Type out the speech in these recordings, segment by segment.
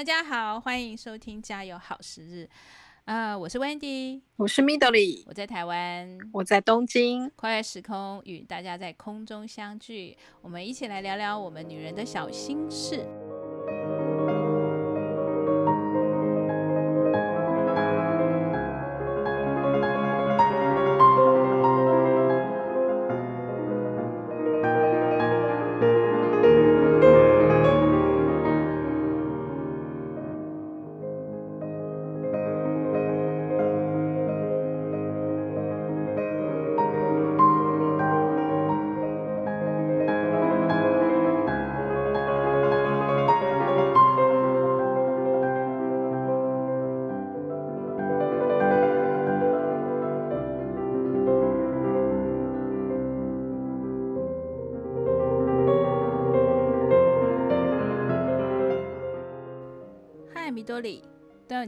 大家好，欢迎收听《加油好时日》。啊、呃，我是 Wendy，我是 Midori，我在台湾，我在东京，跨越时空与大家在空中相聚，我们一起来聊聊我们女人的小心事。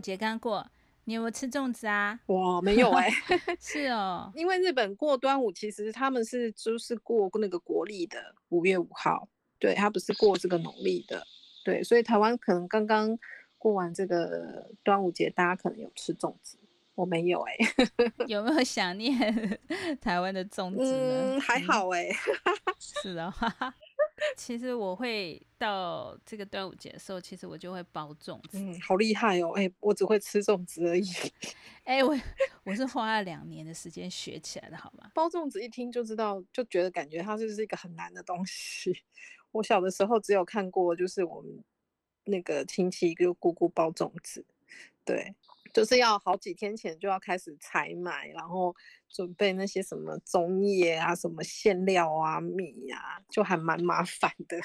节刚过，你有没有吃粽子啊？我没有哎、欸，是哦，因为日本过端午其实他们是就是过那个国历的五月五号，对，他不是过这个农历的，对，所以台湾可能刚刚过完这个端午节，大家可能有吃粽子，我没有哎、欸，有没有想念 台湾的粽子呢？嗯，还好哎、欸，是的话。其实我会到这个端午节的时候，其实我就会包粽子。嗯，好厉害哦！哎、欸，我只会吃粽子而已。哎、欸，我我是花了两年的时间学起来的，好吗？包粽子一听就知道，就觉得感觉它就是一个很难的东西。我小的时候只有看过，就是我们那个亲戚就姑姑包粽子，对。就是要好几天前就要开始采买，然后准备那些什么粽叶啊、什么馅料啊、米啊，就还蛮麻烦的。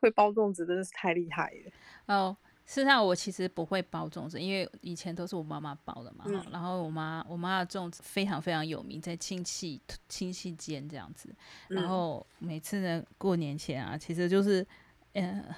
会包粽子真的是太厉害了。哦，事实上我其实不会包粽子，因为以前都是我妈妈包的嘛。嗯、然后我妈我妈的粽子非常非常有名，在亲戚亲戚间这样子。然后每次呢过年前啊，其实就是嗯。呃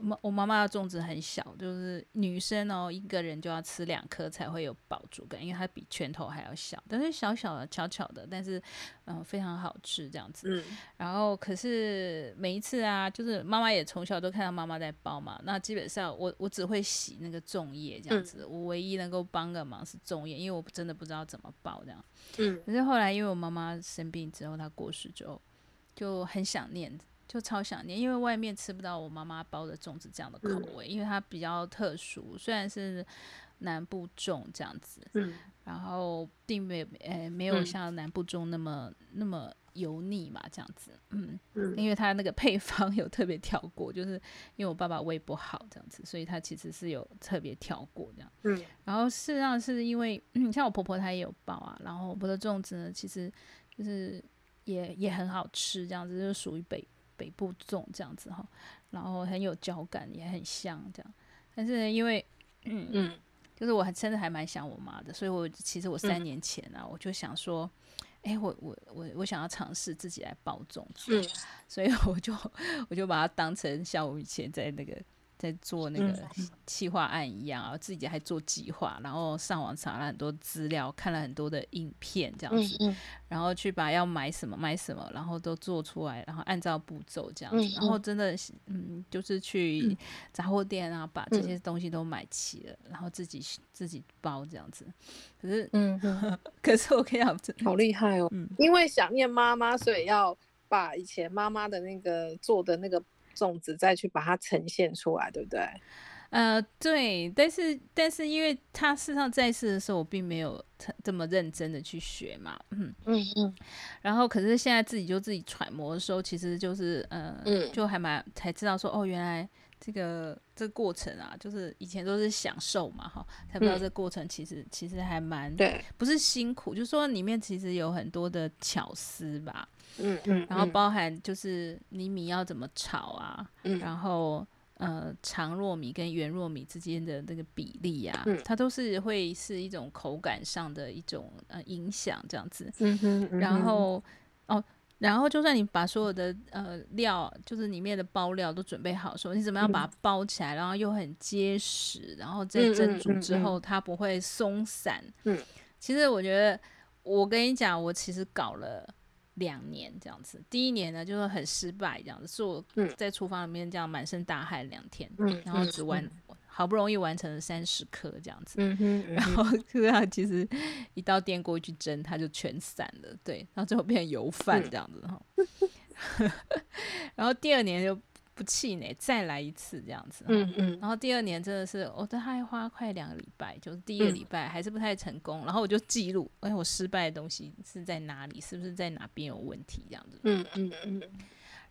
妈，我妈妈的粽子很小，就是女生哦，一个人就要吃两颗才会有饱足感，因为它比拳头还要小，但是小小的、巧巧的，但是嗯非常好吃这样子。嗯，然后可是每一次啊，就是妈妈也从小都看到妈妈在包嘛，那基本上我我只会洗那个粽叶这样子，嗯、我唯一能够帮个忙是粽叶，因为我真的不知道怎么包这样。嗯，可是后来因为我妈妈生病之后，她过世之后，就很想念。就超想念，因为外面吃不到我妈妈包的粽子这样的口味，嗯、因为它比较特殊，虽然是南部粽这样子，嗯、然后并没有诶、欸、没有像南部粽那么、嗯、那么油腻嘛，这样子，嗯，嗯。因为它那个配方 有特别调过，就是因为我爸爸胃不好这样子，所以他其实是有特别调过这样，嗯，然后事实上是因为、嗯、像我婆婆她也有包啊，然后我的粽子呢，其实就是也也很好吃，这样子就属于北。北部种这样子哈，然后很有嚼感，也很香这样。但是呢，因为嗯嗯，就是我还真的还蛮想我妈的，所以我其实我三年前啊，嗯、我就想说，哎、欸，我我我我想要尝试自己来包粽子，嗯、所以我就我就把它当成像我以前在那个。在做那个企划案一样啊，嗯、自己还做计划，然后上网查了很多资料，看了很多的影片，这样子，嗯。嗯、然后去把要买什么买什么，然后都做出来，然后按照步骤这样子，然后真的嗯，就是去杂货店啊，把这些东西都买齐了，嗯、然后自己自己包这样子。可是，嗯，可是我跟你讲，好厉害哦，嗯、因为想念妈妈，所以要把以前妈妈的那个做的那个。粽子再去把它呈现出来，对不对？呃，对，但是但是因为他事实上在世的时候，我并没有这么认真的去学嘛，嗯嗯嗯。然后可是现在自己就自己揣摩的时候，其实就是呃，嗯、就还蛮才知道说，哦，原来这个这个过程啊，就是以前都是享受嘛，哈，才不知道这个过程其实、嗯、其实还蛮对，不是辛苦，就是说里面其实有很多的巧思吧。嗯嗯，然后包含就是你米要怎么炒啊，嗯、然后呃长糯米跟圆糯米之间的那个比例啊，嗯、它都是会是一种口感上的一种呃影响这样子。嗯哼，嗯然后哦，然后就算你把所有的呃料，就是里面的包料都准备好的时候，你怎么样把它包起来，嗯、然后又很结实，然后在蒸煮之后它不会松散。嗯，其实我觉得，我跟你讲，我其实搞了。两年这样子，第一年呢就是很失败，这样子，是我在厨房里面这样满身大汗两天，嗯、然后只完、嗯、好不容易完成了三十颗这样子，然后 这样其实一到电锅去蒸，它就全散了，对，然后最后变成油饭这样子哈。嗯、然后第二年就不气馁，再来一次这样子，嗯嗯，然后第二年真的是，我都还花快两个礼拜，就是第一个礼拜还是不太成功，嗯、然后我就记录，哎，我失败的东西是在哪里，是不是在哪边有问题这样子，嗯嗯嗯。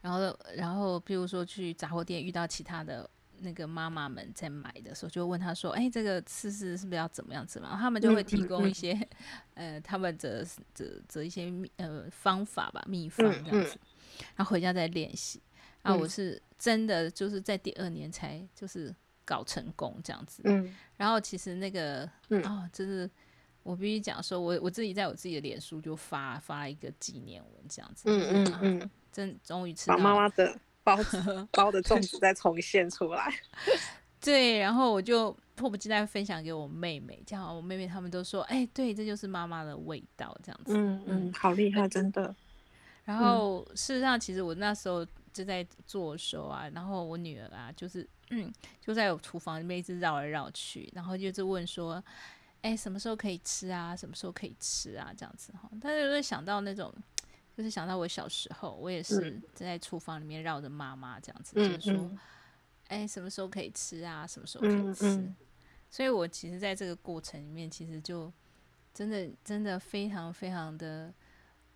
然后，然后，比如说去杂货店遇到其他的那个妈妈们在买的时候，就问他说：“哎，这个试试是不是要怎么样子嘛？”他们就会提供一些，嗯嗯、呃，他们的的的一些呃方法吧，秘方这样子。然后回家再练习。啊，我是真的就是在第二年才就是搞成功这样子。嗯。然后其实那个，嗯、哦，就是我必须讲说，我我自己在我自己的脸书就发发了一个纪念文这样子。嗯嗯嗯。真终于吃到把妈妈的包子 包的粽子再重现出来，对，然后我就迫不及待分享给我妹妹，这样我妹妹他们都说，哎，对，这就是妈妈的味道，这样子，嗯嗯，好厉害，真的。然后、嗯、事实上，其实我那时候就在做的时候啊，然后我女儿啊，就是嗯，就在我厨房里面一直绕来绕去，然后就是问说，哎，什么时候可以吃啊？什么时候可以吃啊？这样子哈，但是会想到那种。就是想到我小时候，我也是在厨房里面绕着妈妈这样子，嗯、就是说，哎、欸，什么时候可以吃啊？什么时候可以吃？嗯嗯、所以，我其实在这个过程里面，其实就真的真的非常非常的，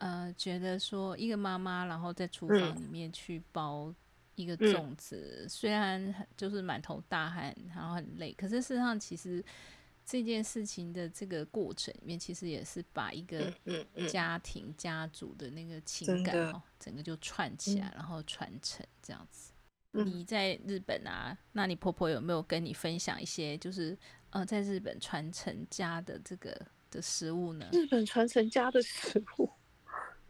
呃，觉得说一个妈妈，然后在厨房里面去包一个粽子，嗯、虽然就是满头大汗，然后很累，可是事实上其实。这件事情的这个过程里面，其实也是把一个家庭、嗯嗯嗯、家族的那个情感哦，整个就串起来，嗯、然后传承这样子。嗯、你在日本啊，那你婆婆有没有跟你分享一些，就是呃，在日本传承家的这个的食物呢？日本传承家的食物，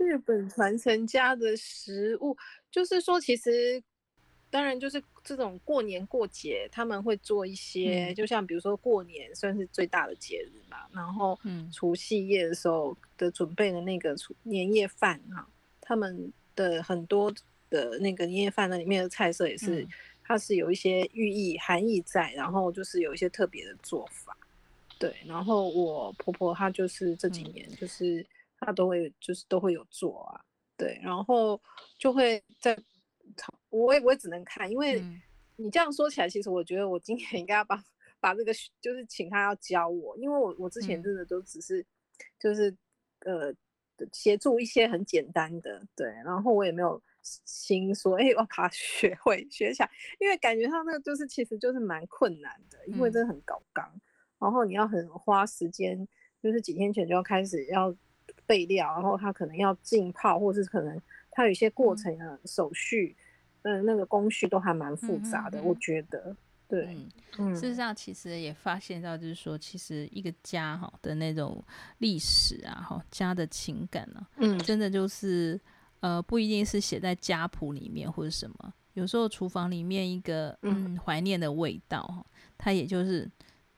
日本传承家的食物，就是说其实。当然，就是这种过年过节，他们会做一些，嗯、就像比如说过年算是最大的节日嘛，然后除夕夜的时候的准备的那个年夜饭啊，他们的很多的那个年夜饭那里面的菜色也是，嗯、它是有一些寓意含义在，然后就是有一些特别的做法，对，然后我婆婆她就是这几年就是她都会就是都会有做啊，对，然后就会在。我也我也只能看，因为你这样说起来，其实我觉得我今年应该要把把这个就是请他要教我，因为我我之前真的都只是就是呃协助一些很简单的，对，然后我也没有心说哎、欸、我要把它 学会学起来，因为感觉他那个就是其实就是蛮困难的，因为真的很高纲，然后你要很花时间，就是几天前就要开始要备料，然后它可能要浸泡，或是可能。它有一些过程啊，手续，嗯，那个工序都还蛮复杂的，嗯、我觉得，对，嗯，事实上其实也发现到，就是说，其实一个家哈的那种历史啊，哈，家的情感呢、啊，嗯，真的就是，呃，不一定是写在家谱里面或者什么，有时候厨房里面一个嗯怀念的味道哈，它也就是。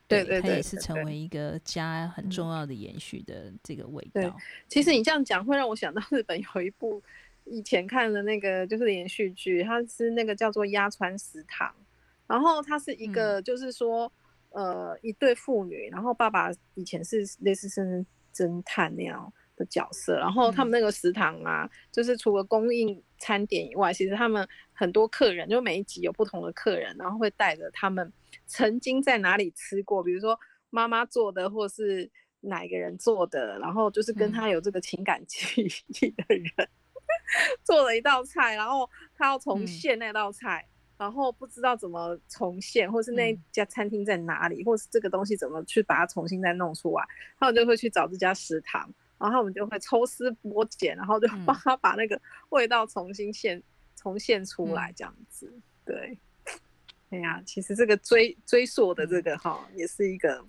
对，对，对，它也是成为一个家很重要的延续的这个味道。对，其实你这样讲会让我想到日本有一部以前看的那个就是连续剧，它是那个叫做《鸭川食堂》，然后它是一个就是说、嗯、呃一对父女，然后爸爸以前是类似是侦探那样的角色，然后他们那个食堂啊，嗯、就是除了供应餐点以外，其实他们很多客人，就每一集有不同的客人，然后会带着他们。曾经在哪里吃过？比如说妈妈做的，或是哪个人做的，然后就是跟他有这个情感记忆的人、嗯、做了一道菜，然后他要重现那道菜，嗯、然后不知道怎么重现，或是那家餐厅在哪里，嗯、或是这个东西怎么去把它重新再弄出来，他们就会去找这家食堂，然后我们就会抽丝剥茧，然后就 帮他把那个味道重新现重现出来，这样子，嗯、对。对呀、啊，其实这个追追溯的这个哈，也是一个，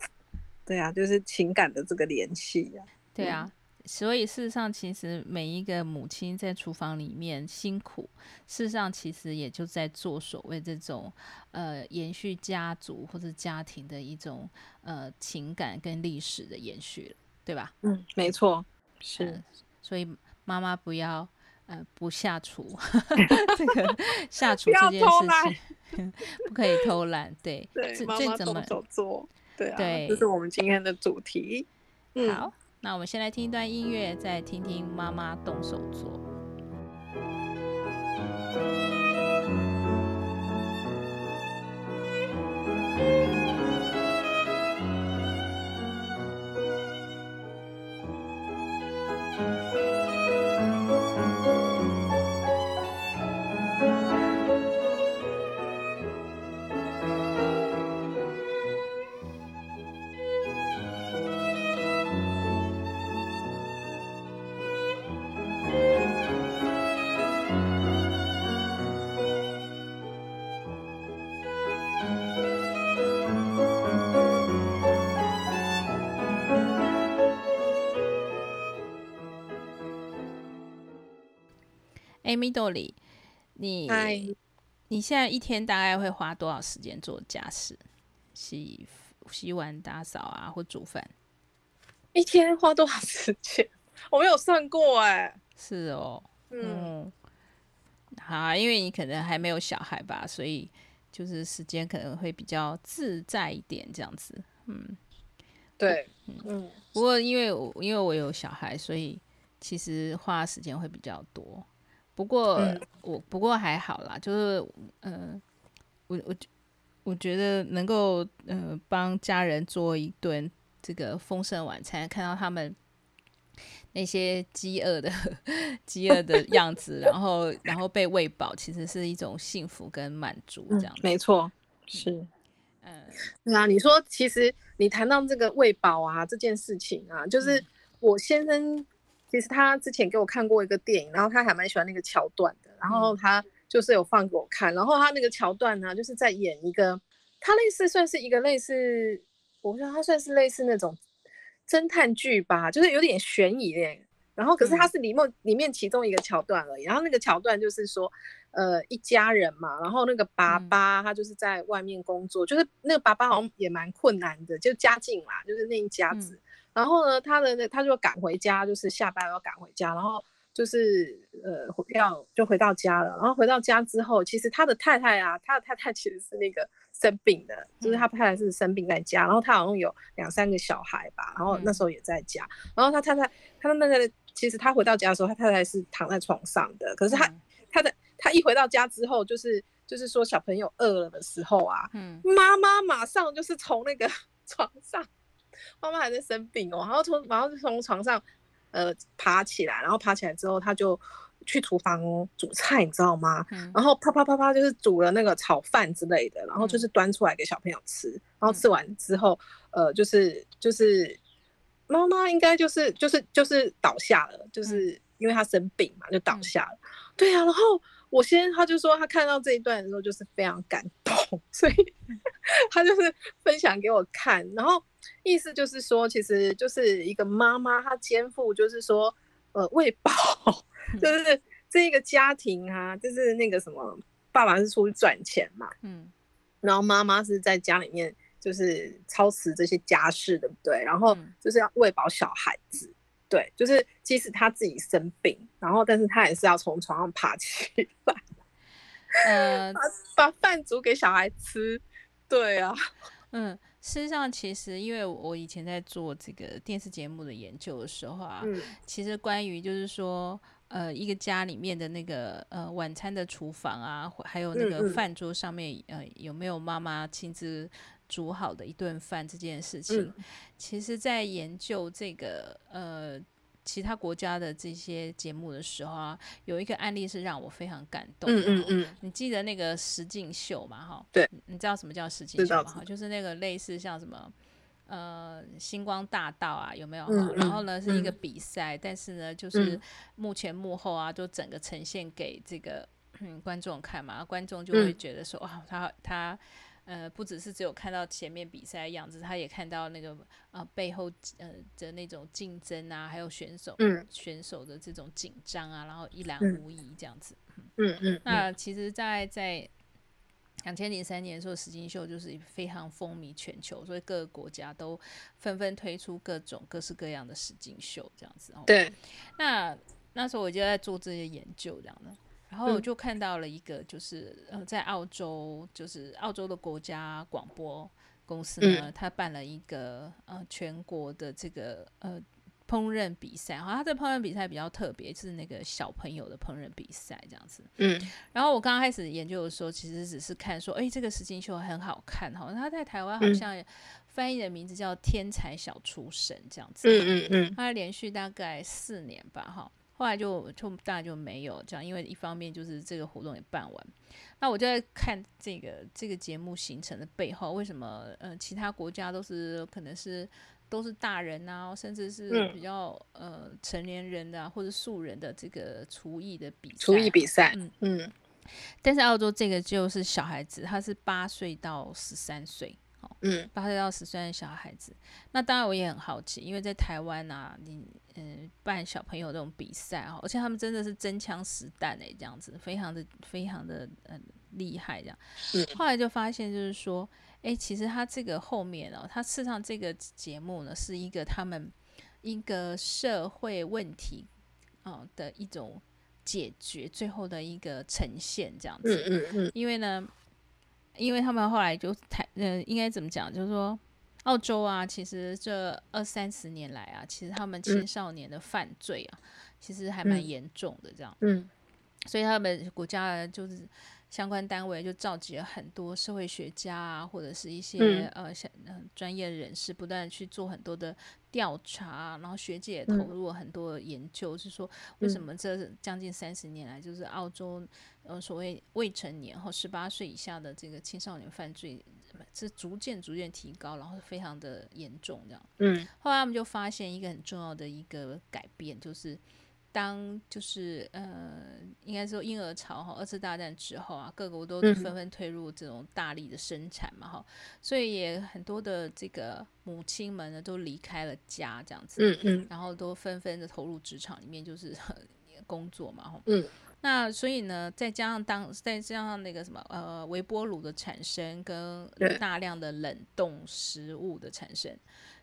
对呀、啊，就是情感的这个联系呀。对啊，所以事实上，其实每一个母亲在厨房里面辛苦，事实上其实也就在做所谓这种呃延续家族或者家庭的一种呃情感跟历史的延续了，对吧？嗯，没错，是。所以妈妈不要呃不下厨 这个 下厨这件事情 不可以偷懒，对，对，妈妈动手做，对啊，对，这是我们今天的主题。嗯、好，那我们先来听一段音乐，再听听妈妈动手做。米豆里，你.你现在一天大概会花多少时间做家事？洗洗碗、打扫啊，或煮饭？一天花多少时间？我没有算过哎。是哦，嗯，嗯，好啊，因为你可能还没有小孩吧，所以就是时间可能会比较自在一点，这样子。嗯，对，嗯。不过因为我因为我有小孩，所以其实花的时间会比较多。不过、嗯、我不过还好啦，就是呃，我我我觉得能够呃帮家人做一顿这个丰盛晚餐，看到他们那些饥饿的 饥饿的样子，然后然后被喂饱，其实是一种幸福跟满足，这样没错，是嗯，那、呃、你说其实你谈到这个喂饱啊这件事情啊，就是我先生。其实他之前给我看过一个电影，然后他还蛮喜欢那个桥段的，然后他就是有放给我看，然后他那个桥段呢，就是在演一个，他类似算是一个类似，我不知道他算是类似那种侦探剧吧，就是有点悬疑的，然后可是他是里面里面其中一个桥段而已，然后那个桥段就是说，呃，一家人嘛，然后那个爸爸他就是在外面工作，就是那个爸爸好像也蛮困难的，就家境嘛，就是那一家子。然后呢，他的那他就赶回家，就是下班要赶回家，然后就是呃要就回到家了。然后回到家之后，其实他的太太啊，他的太太其实是那个生病的，就是他太太是生病在家，然后他好像有两三个小孩吧，然后那时候也在家。然后他太太，他的那个其实他回到家的时候，他太太是躺在床上的。可是他他的他一回到家之后，就是就是说小朋友饿了的时候啊，嗯，妈妈马上就是从那个 床上。妈妈还在生病哦，然后从然后就从床上，呃，爬起来，然后爬起来之后，他就去厨房煮菜，你知道吗？嗯、然后啪啪啪啪就是煮了那个炒饭之类的，然后就是端出来给小朋友吃，嗯、然后吃完之后，呃，就是就是妈妈应该就是就是就是倒下了，就是因为她生病嘛，就倒下了。嗯、对啊，然后。我先，他就说他看到这一段的时候就是非常感动，所以 他就是分享给我看，然后意思就是说，其实就是一个妈妈，她肩负就是说，呃，喂饱，就是这一个家庭啊，就是那个什么，爸爸是出去赚钱嘛，嗯，然后妈妈是在家里面就是操持这些家事，对不对？然后就是要喂饱小孩子。对，就是即使他自己生病，然后但是他也是要从床上爬起来，呃，把把饭煮给小孩吃。对啊，嗯，事实上，其实因为我以前在做这个电视节目的研究的时候啊，嗯、其实关于就是说，呃，一个家里面的那个呃晚餐的厨房啊，还有那个饭桌上面，嗯嗯呃，有没有妈妈亲自。煮好的一顿饭这件事情，嗯、其实，在研究这个呃其他国家的这些节目的时候啊，有一个案例是让我非常感动的。嗯嗯嗯，你记得那个实境秀嘛？哈，对，你知道什么叫实境秀吗？哈，就是那个类似像什么呃星光大道啊，有没有？然后呢，是一个比赛，嗯、但是呢，就是幕前幕后啊，就整个呈现给这个、嗯、观众看嘛，观众就会觉得说，哇、他他。呃，不只是只有看到前面比赛的样子，他也看到那个呃背后呃的那种竞争啊，还有选手、嗯、选手的这种紧张啊，然后一览无遗这样子。嗯嗯。嗯，那其实在，在在两千零三年的时候，实境秀就是非常风靡全球，所以各个国家都纷纷推出各种各式各样的实境秀这样子。对。那那时候我就在做这些研究，这样的，然后我就看到了一个，就是、嗯、呃，在澳洲，就是澳洲的国家广播公司呢，他、嗯、办了一个呃全国的这个呃。烹饪比赛，好，他这烹饪比赛比较特别，是那个小朋友的烹饪比赛这样子。嗯，然后我刚刚开始研究的时候，其实只是看说，哎，这个实境秀很好看哈。他在台湾好像翻译的名字叫《天才小厨神》这样子。嗯嗯嗯。他连续大概四年吧，哈，后来就就大家就没有这样，因为一方面就是这个活动也办完。那我就在看这个这个节目形成的背后，为什么呃其他国家都是可能是。都是大人啊，甚至是比较、嗯、呃成年人的、啊、或者素人的这个厨艺的比赛。厨艺比赛，嗯嗯。但是澳洲这个就是小孩子，他是八岁到十三岁，哦，嗯，八岁到十岁的小孩子。那当然我也很好奇，因为在台湾啊，你嗯、呃、办小朋友这种比赛哈，而且他们真的是真枪实弹哎，这样子，非常的非常的嗯厉害这样。嗯。后来就发现就是说。哎，其实他这个后面哦，他事实上这个节目呢，是一个他们一个社会问题啊的一种解决，最后的一个呈现这样子。嗯嗯嗯。因为呢，因为他们后来就台，嗯、呃，应该怎么讲？就是说，澳洲啊，其实这二三十年来啊，其实他们青少年的犯罪啊，嗯、其实还蛮严重的这样。嗯。所以他们国家就是。相关单位就召集了很多社会学家啊，或者是一些、嗯、呃像专业人士，不断去做很多的调查，然后学界也投入了很多的研究，嗯、是说为什么这将近三十年来，就是澳洲呃所谓未成年或十八岁以下的这个青少年犯罪是逐渐逐渐提高，然后非常的严重这样。嗯，后来他们就发现一个很重要的一个改变，就是。当就是呃，应该说婴儿潮哈，二次大战之后啊，各国都纷纷推入这种大力的生产嘛哈，嗯、所以也很多的这个母亲们呢都离开了家这样子，嗯嗯，然后都纷纷的投入职场里面就是工作嘛哈，嗯，那所以呢，再加上当再加上那个什么呃微波炉的产生跟大量的冷冻食物的产生，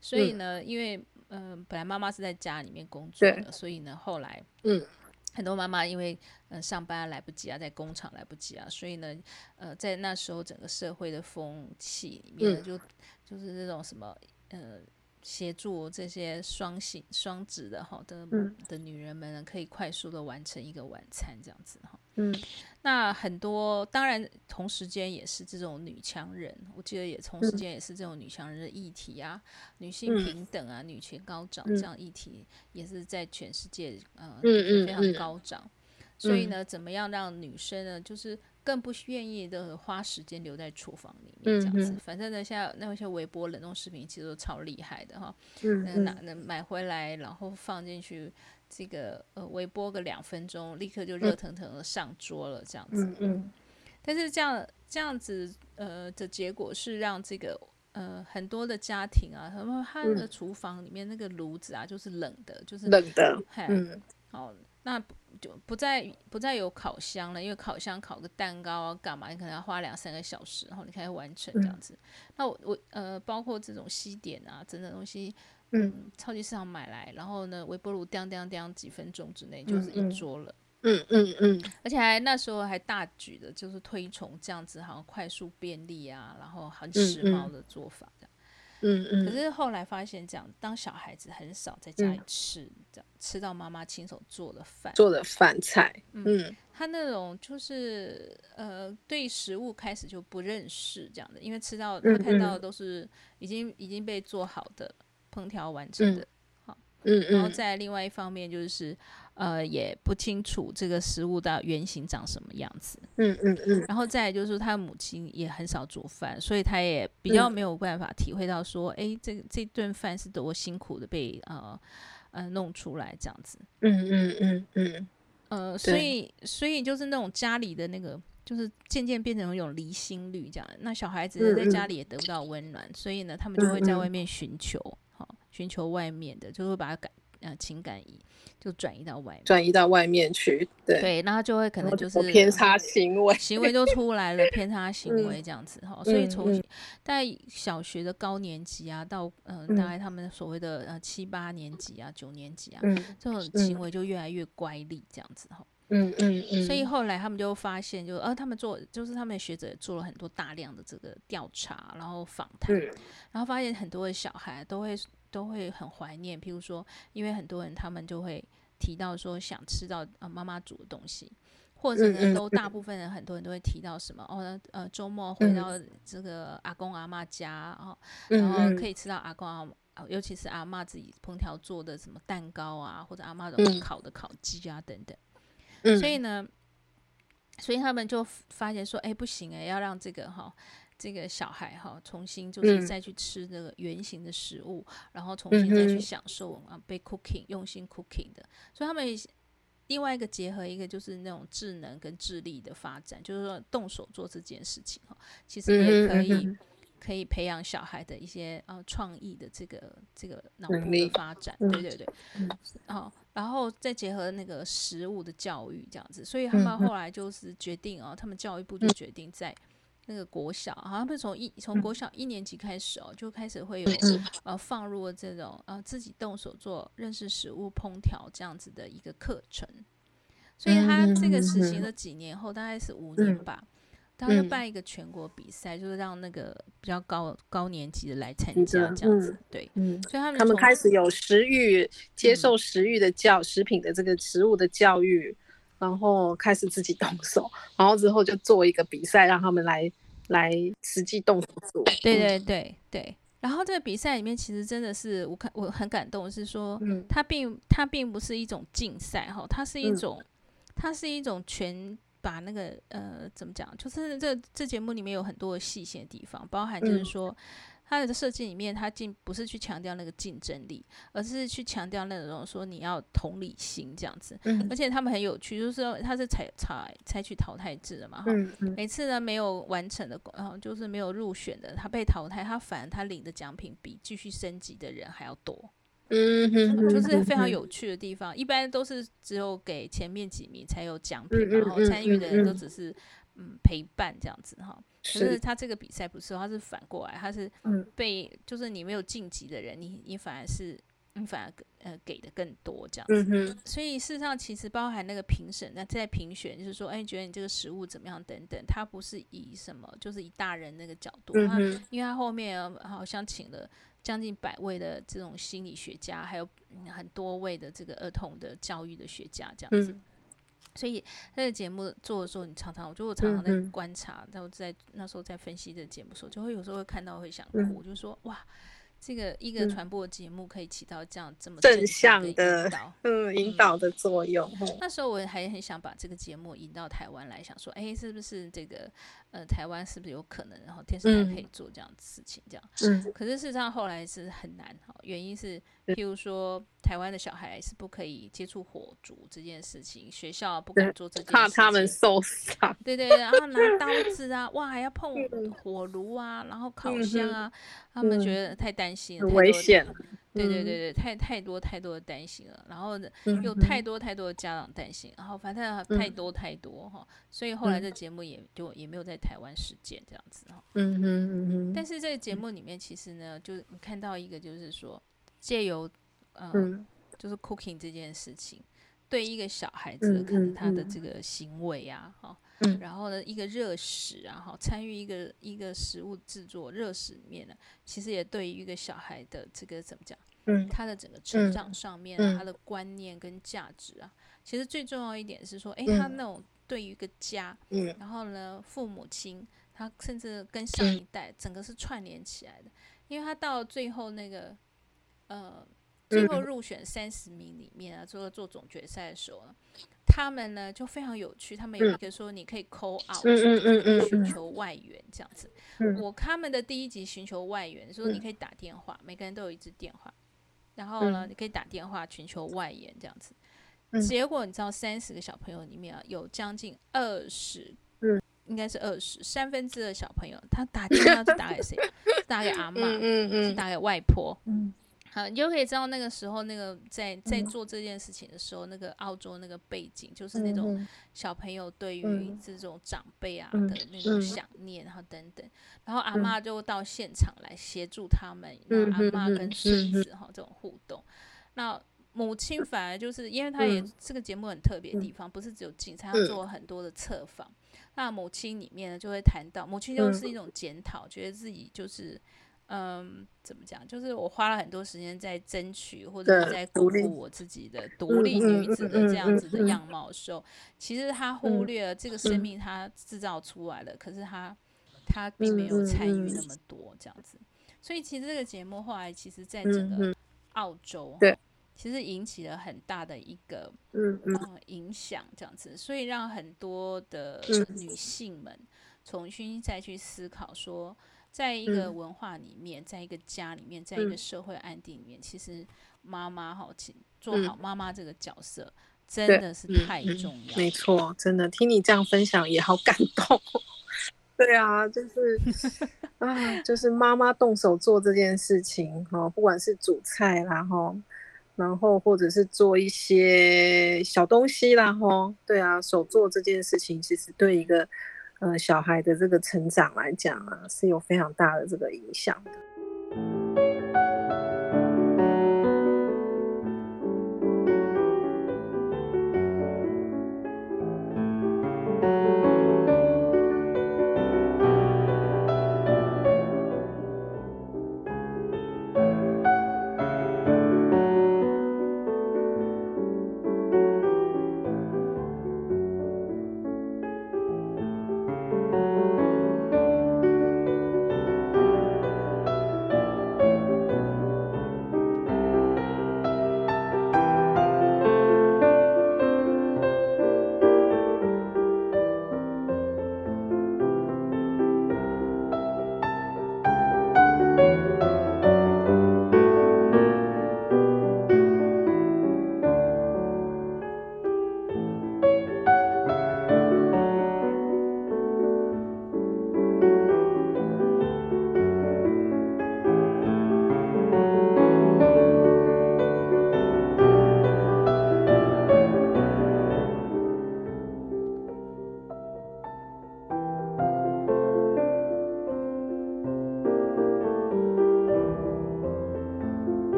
所以呢，因为嗯、呃，本来妈妈是在家里面工作的，所以呢，后来，嗯，很多妈妈因为嗯、呃、上班来不及啊，在工厂来不及啊，所以呢，呃，在那时候整个社会的风气里面呢，就就是这种什么，呃。协助这些双性双职的哈的的女人们呢，可以快速的完成一个晚餐这样子哈。嗯，那很多当然同时间也是这种女强人，我记得也同时间也是这种女强人的议题啊，女性平等啊，女权高涨这样议题也是在全世界呃非常高涨。所以呢，怎么样让女生呢，就是更不愿意的花时间留在厨房里面这样子。反正呢，现在那些微波冷冻食品其实都超厉害的哈。嗯哼。拿能买回来，然后放进去，这个呃微波个两分钟，立刻就热腾腾的上桌了这样子。嗯，嗯但是这样这样子呃的结果是让这个呃很多的家庭啊，他们他的厨房里面那个炉子啊就是冷的，就是冷的。嗯。好，那。就不再不再有烤箱了，因为烤箱烤个蛋糕啊，干嘛？你可能要花两三个小时，然后你才完成这样子。嗯、那我我呃，包括这种西点啊，等等东西，嗯，嗯超级市场买来，然后呢，微波炉叮叮叮几分钟之内就是一桌了。嗯嗯嗯，嗯嗯而且还那时候还大举的，就是推崇这样子，好像快速便利啊，然后很时髦的做法这样。嗯嗯，可是后来发现，这样当小孩子很少在家里吃，嗯、这样吃到妈妈亲手做的饭，做的饭菜，嗯，嗯。他那种就是呃，对食物开始就不认识这样的，因为吃到他看到的都是已经、嗯、已经被做好的、烹调完成的，嗯、好，嗯，然后再另外一方面就是。呃，也不清楚这个食物的原型长什么样子。嗯嗯嗯。嗯嗯然后再来就是，他母亲也很少煮饭，所以他也比较没有办法体会到说，哎、嗯，这这顿饭是多辛苦的被呃呃弄出来这样子。嗯嗯嗯嗯。嗯嗯嗯呃，所以所以就是那种家里的那个，就是渐渐变成一种离心率这样。那小孩子在家里也得不到温暖，嗯嗯、所以呢，他们就会在外面寻求，寻求外面的，就会把它改。呃情感移就转移到外面，转移到外面去，对对，那他就会可能就是偏差行为，行为就出来了，偏差行为这样子哈、嗯，所以从在小学的高年级啊，到呃大概他们所谓的呃七八年级啊、九年级啊，嗯、这种行为就越来越乖戾这样子哈。嗯嗯嗯，所以后来他们就发现就，就呃，他们做就是他们学者做了很多大量的这个调查，然后访谈、嗯，然后发现很多的小孩都会都会很怀念，譬如说，因为很多人他们就会提到说想吃到呃妈妈煮的东西，或者呢都大部分人很多人都会提到什么哦呃周末回到这个阿公阿妈家哦，然后可以吃到阿公阿妈，尤其是阿妈自己烹调做的什么蛋糕啊，或者阿妈的烤的烤鸡啊等等。所以呢，所以他们就发现说，哎，不行哎，要让这个哈，这个小孩哈，重新就是再去吃这个圆形的食物，嗯、然后重新再去享受啊，被 cooking 用心 cooking 的。所以他们另外一个结合一个就是那种智能跟智力的发展，就是说动手做这件事情哈，其实也可以。嗯可以培养小孩的一些呃创意的这个这个脑部的发展，对对对，好、嗯，然后再结合那个食物的教育这样子，所以他们后来就是决定哦，他们教育部就决定在那个国小，好像不是从一从国小一年级开始哦，就开始会有呃放入了这种呃自己动手做认识食物烹调这样子的一个课程，所以他这个实行了几年后，大概是五年吧。他就办一个全国比赛，嗯，就是让那个比较高高年级的来参加这样子，嗯、对，嗯，所以他们他们开始有食欲，接受食欲的教、嗯、食品的这个食物的教育，然后开始自己动手，然后之后就做一个比赛，让他们来来实际动手做。对对对对，然后这个比赛里面其实真的是我看我很感动，是说，嗯，它并它并不是一种竞赛哈，它是一种、嗯、它是一种全。把那个呃怎么讲，就是这这节目里面有很多细节的地方，包含就是说它的设计里面，它进不是去强调那个竞争力，而是去强调那种说你要同理心这样子。而且他们很有趣，就是说它是采采采取淘汰制的嘛，哈，每次呢没有完成的，然后就是没有入选的，他被淘汰，他反而他领的奖品比继续升级的人还要多。嗯哼，就是非常有趣的地方。一般都是只有给前面几名才有奖品，然后参与的人都只是嗯陪伴这样子哈。可是他这个比赛不是，他是反过来，他是被就是你没有晋级的人，你你反而是你反而呃给的更多这样子。所以事实上其实包含那个评审，那在评选就是说，哎，觉得你这个食物怎么样等等，他不是以什么就是以大人那个角度，他因为他后面好像请了。将近百位的这种心理学家，还有很多位的这个儿童的教育的学家，这样子。嗯、所以那个节目做的时候，你常常，我觉得我常常在观察，然后在那时候在分析这个节目的时候，就会有时候会看到会想哭，嗯、就说哇。这个一个传播节目可以起到这样这么正向的 嗯引导的作用。嗯、那时候我还很想把这个节目引到台湾来，想说，哎，是不是这个呃台湾是不是有可能，然后电视台可以做这样的事情，这样。嗯。可是事实上后来是很难哈，原因是譬如说台湾的小孩是不可以接触火烛这件事情，学校不敢做这件事情，怕他们受伤。对对，然后拿刀子啊，哇，还要碰 火炉啊，然后烤箱啊。嗯他们觉得太担心了，很危险。对对对对，太太多太多的担心了，然后有太多太多的家长担心，然后反正太多太多哈，所以后来这节目也就也没有在台湾实践这样子哈。嗯哼嗯哼。但是这个节目里面其实呢，就你看到一个就是说，借由嗯，就是 cooking 这件事情，对一个小孩子可能他的这个行为啊，哈。嗯，然后呢，一个热食啊，哈，参与一个一个食物制作热食里面呢，其实也对于一个小孩的这个怎么讲，嗯，他的整个成长上面，啊，他的观念跟价值啊，其实最重要一点是说，哎，他那种对于一个家，嗯，然后呢，父母亲，他甚至跟上一代整个是串联起来的，因为他到最后那个，呃，最后入选三十名里面啊，最后做总决赛的时候呢。他们呢就非常有趣，他们有一个说你可以 call out，寻求外援这样子。我他们的第一集寻求外援，说你可以打电话，每个人都有一支电话，然后呢你可以打电话寻求外援这样子。结果你知道三十个小朋友里面啊，有将近二十，应该是二十三分之二小朋友，他打电话是打给谁？打给阿嬷，是打给外婆。好，你就可以知道那个时候那个在在做这件事情的时候，嗯、那个澳洲那个背景就是那种小朋友对于这种长辈啊的那种想念，然后等等，然后阿嬷就到现场来协助他们，然后阿嬷跟孙子哈这种互动，那。母亲反而就是，因为他也、嗯、这个节目很特别的地方，不是只有警察，他做很多的测访。嗯、那母亲里面呢，就会谈到，母亲就是一种检讨，嗯、觉得自己就是，嗯，怎么讲？就是我花了很多时间在争取，或者是在巩固我自己的独立女子的这样子的样貌的时候，其实他忽略了这个生命他制造出来了，可是他他并没有参与那么多这样子。所以其实这个节目后来，其实在整个澳洲。对。其实引起了很大的一个嗯，影响，这样子，所以让很多的女性们重新再去思考说，在一个文化里面，在一个家里面，在一个社会安定里面，其实妈妈好，请做好妈妈这个角色真的是太重要。没错，真的听你这样分享也好感动。对啊，就是哎，就是妈妈动手做这件事情哈，不管是煮菜啦哈。然后或者是做一些小东西啦，哈，对啊，手做这件事情其实对一个呃小孩的这个成长来讲啊，是有非常大的这个影响的。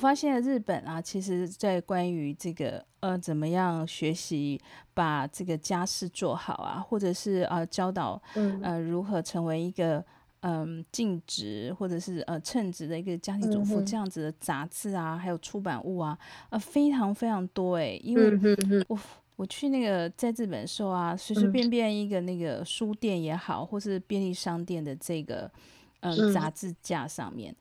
发现日本啊，其实在关于这个呃，怎么样学习把这个家事做好啊，或者是呃教导呃如何成为一个嗯尽职或者是呃称职的一个家庭主妇这样子的杂志啊，还有出版物啊，呃非常非常多诶、欸，因为我我去那个在日本的时候啊，随随便便一个那个书店也好，或是便利商店的这个嗯、呃、杂志架上面。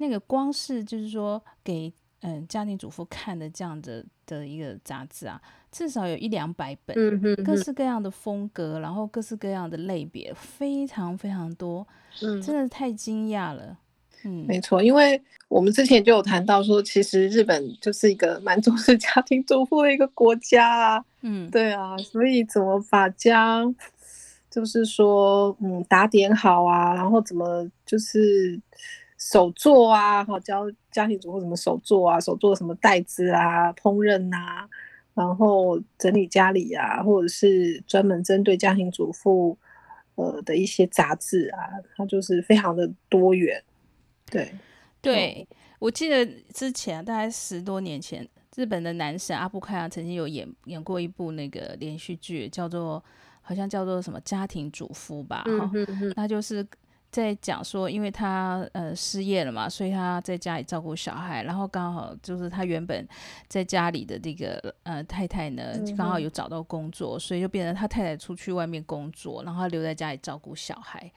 那个光是就是说给嗯家庭主妇看的这样的的一个杂志啊，至少有一两百本，嗯、哼哼各式各样的风格，然后各式各样的类别，非常非常多，嗯、真的太惊讶了。嗯，没错，因为我们之前就有谈到说，其实日本就是一个蛮重视家庭主妇的一个国家啊。嗯，对啊，所以怎么把家就是说嗯打点好啊，然后怎么就是。手作啊，哈教家庭主妇怎么手作啊，手做什么袋子啊，烹饪啊，然后整理家里啊，或者是专门针对家庭主妇呃的一些杂志啊，它就是非常的多元。对，对，我记得之前大概十多年前，日本的男神阿部宽曾经有演演过一部那个连续剧，叫做好像叫做什么家庭主妇吧，哈、那就是。在讲说，因为他呃失业了嘛，所以他在家里照顾小孩，然后刚好就是他原本在家里的这个呃太太呢，刚好有找到工作，所以就变成他太太出去外面工作，然后他留在家里照顾小孩。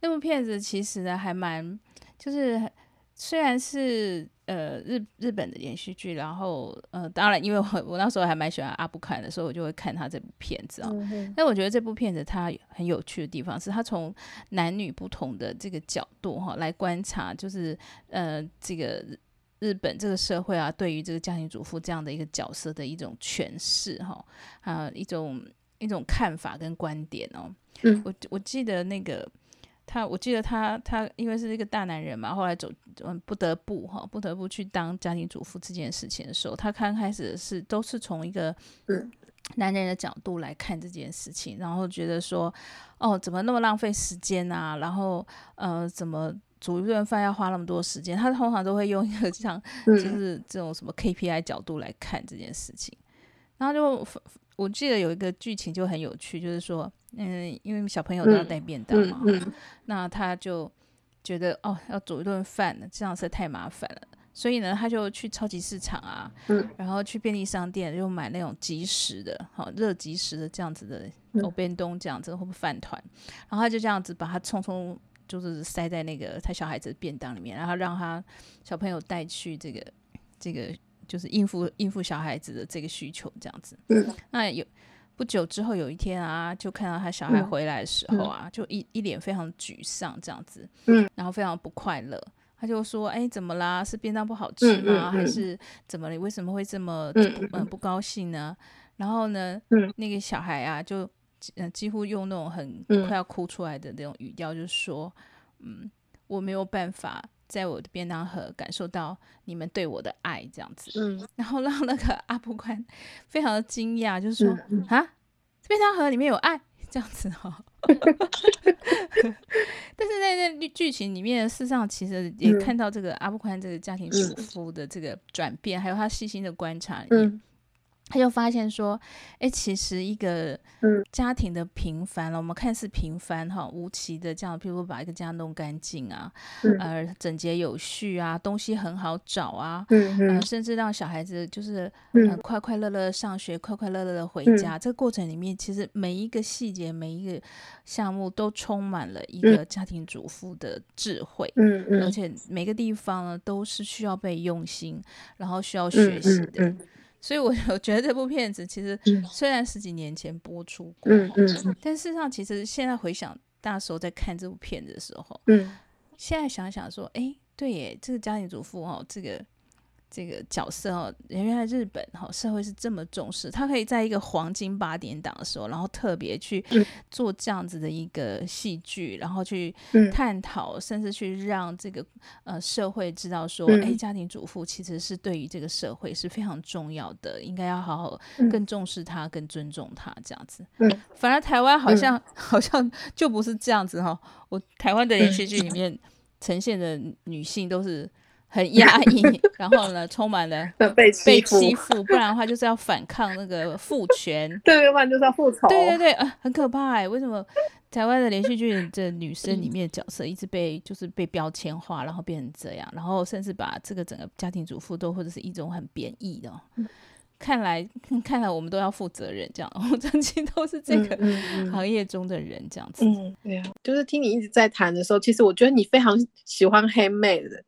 那部片子其实呢还蛮就是。虽然是呃日日本的连续剧，然后呃当然，因为我我那时候还蛮喜欢阿部宽的，所以我就会看他这部片子啊。那、嗯、我觉得这部片子它很有趣的地方是，它从男女不同的这个角度哈来观察，就是呃这个日本这个社会啊，对于这个家庭主妇这样的一个角色的一种诠释哈，啊，一种一种看法跟观点哦。嗯，我我记得那个他，我记得他他因为是一个大男人嘛，后来走嗯不得不哈，不得不去当家庭主妇这件事情的时候，他刚开始是都是从一个男人的角度来看这件事情，然后觉得说哦，怎么那么浪费时间啊？然后呃，怎么？煮一顿饭要花那么多时间，他通常都会用一个 像就是这种什么 KPI 角度来看这件事情。然后就我记得有一个剧情就很有趣，就是说，嗯，因为小朋友都要带便当嘛，那他就觉得哦，要煮一顿饭这样实在太麻烦了，所以呢，他就去超级市场啊，然后去便利商店就买那种即食的，好热即食的这样子的欧便东这样子或者饭团，然后他就这样子把它匆匆。就是塞在那个他小孩子的便当里面，然后让他小朋友带去这个这个，就是应付应付小孩子的这个需求这样子。嗯。那有不久之后有一天啊，就看到他小孩回来的时候啊，嗯、就一一脸非常沮丧这样子。嗯。然后非常不快乐，他就说：“哎，怎么啦？是便当不好吃吗？还是怎么了？为什么会这么嗯、呃、不高兴呢？”然后呢，那个小孩啊就。嗯，几乎用那种很快要哭出来的那种语调，就说，嗯，嗯，我没有办法在我的便当盒感受到你们对我的爱，这样子，嗯，然后让那个阿布宽 非常的惊讶，就是说，啊，便当盒里面有爱，这样子哈、哦，但是在那剧情里面，事实上其实也看到这个阿布宽这个家庭主妇的这个转变，嗯、还有他细心的观察里面。嗯他就发现说，哎，其实一个家庭的平凡了，嗯、我们看似平凡哈，无奇的这样，譬如把一个家弄干净啊，嗯、呃，整洁有序啊，东西很好找啊，嗯嗯、呃，甚至让小孩子就是、嗯。呃、快快乐乐上学，快快乐乐的回家。嗯、这个过程里面，其实每一个细节，每一个项目都充满了一个家庭主妇的智慧，嗯嗯，而且每个地方呢都是需要被用心，然后需要学习的。所以，我我 觉得这部片子其实虽然十几年前播出过，嗯嗯，但事实上，其实现在回想，那时候在看这部片子的时候，嗯，现在想想说，哎，对耶，这个家庭主妇哦，这个。这个角色哦，原来日本哈社会是这么重视，他可以在一个黄金八点档的时候，然后特别去做这样子的一个戏剧，然后去探讨，甚至去让这个呃社会知道说，哎，家庭主妇其实是对于这个社会是非常重要的，应该要好好更重视他，更尊重他这样子。反而台湾好像好像就不是这样子哈，我台湾的连续剧里面呈现的女性都是。很压抑，然后呢，充满了被 被欺负，不然的话就是要反抗那个父权，对，要不然就是要复仇。对对对，啊，很可怕哎！为什么台湾的连续剧的女生里面的角色一直被就是被标签化，然后变成这样，然后甚至把这个整个家庭主妇都或者是一种很贬义的。看来看来我们都要负责任，这样，我们曾经都是这个行业中的人，这样子。嗯，对啊，就是听你一直在谈的时候，其实我觉得你非常喜欢 handmade 的。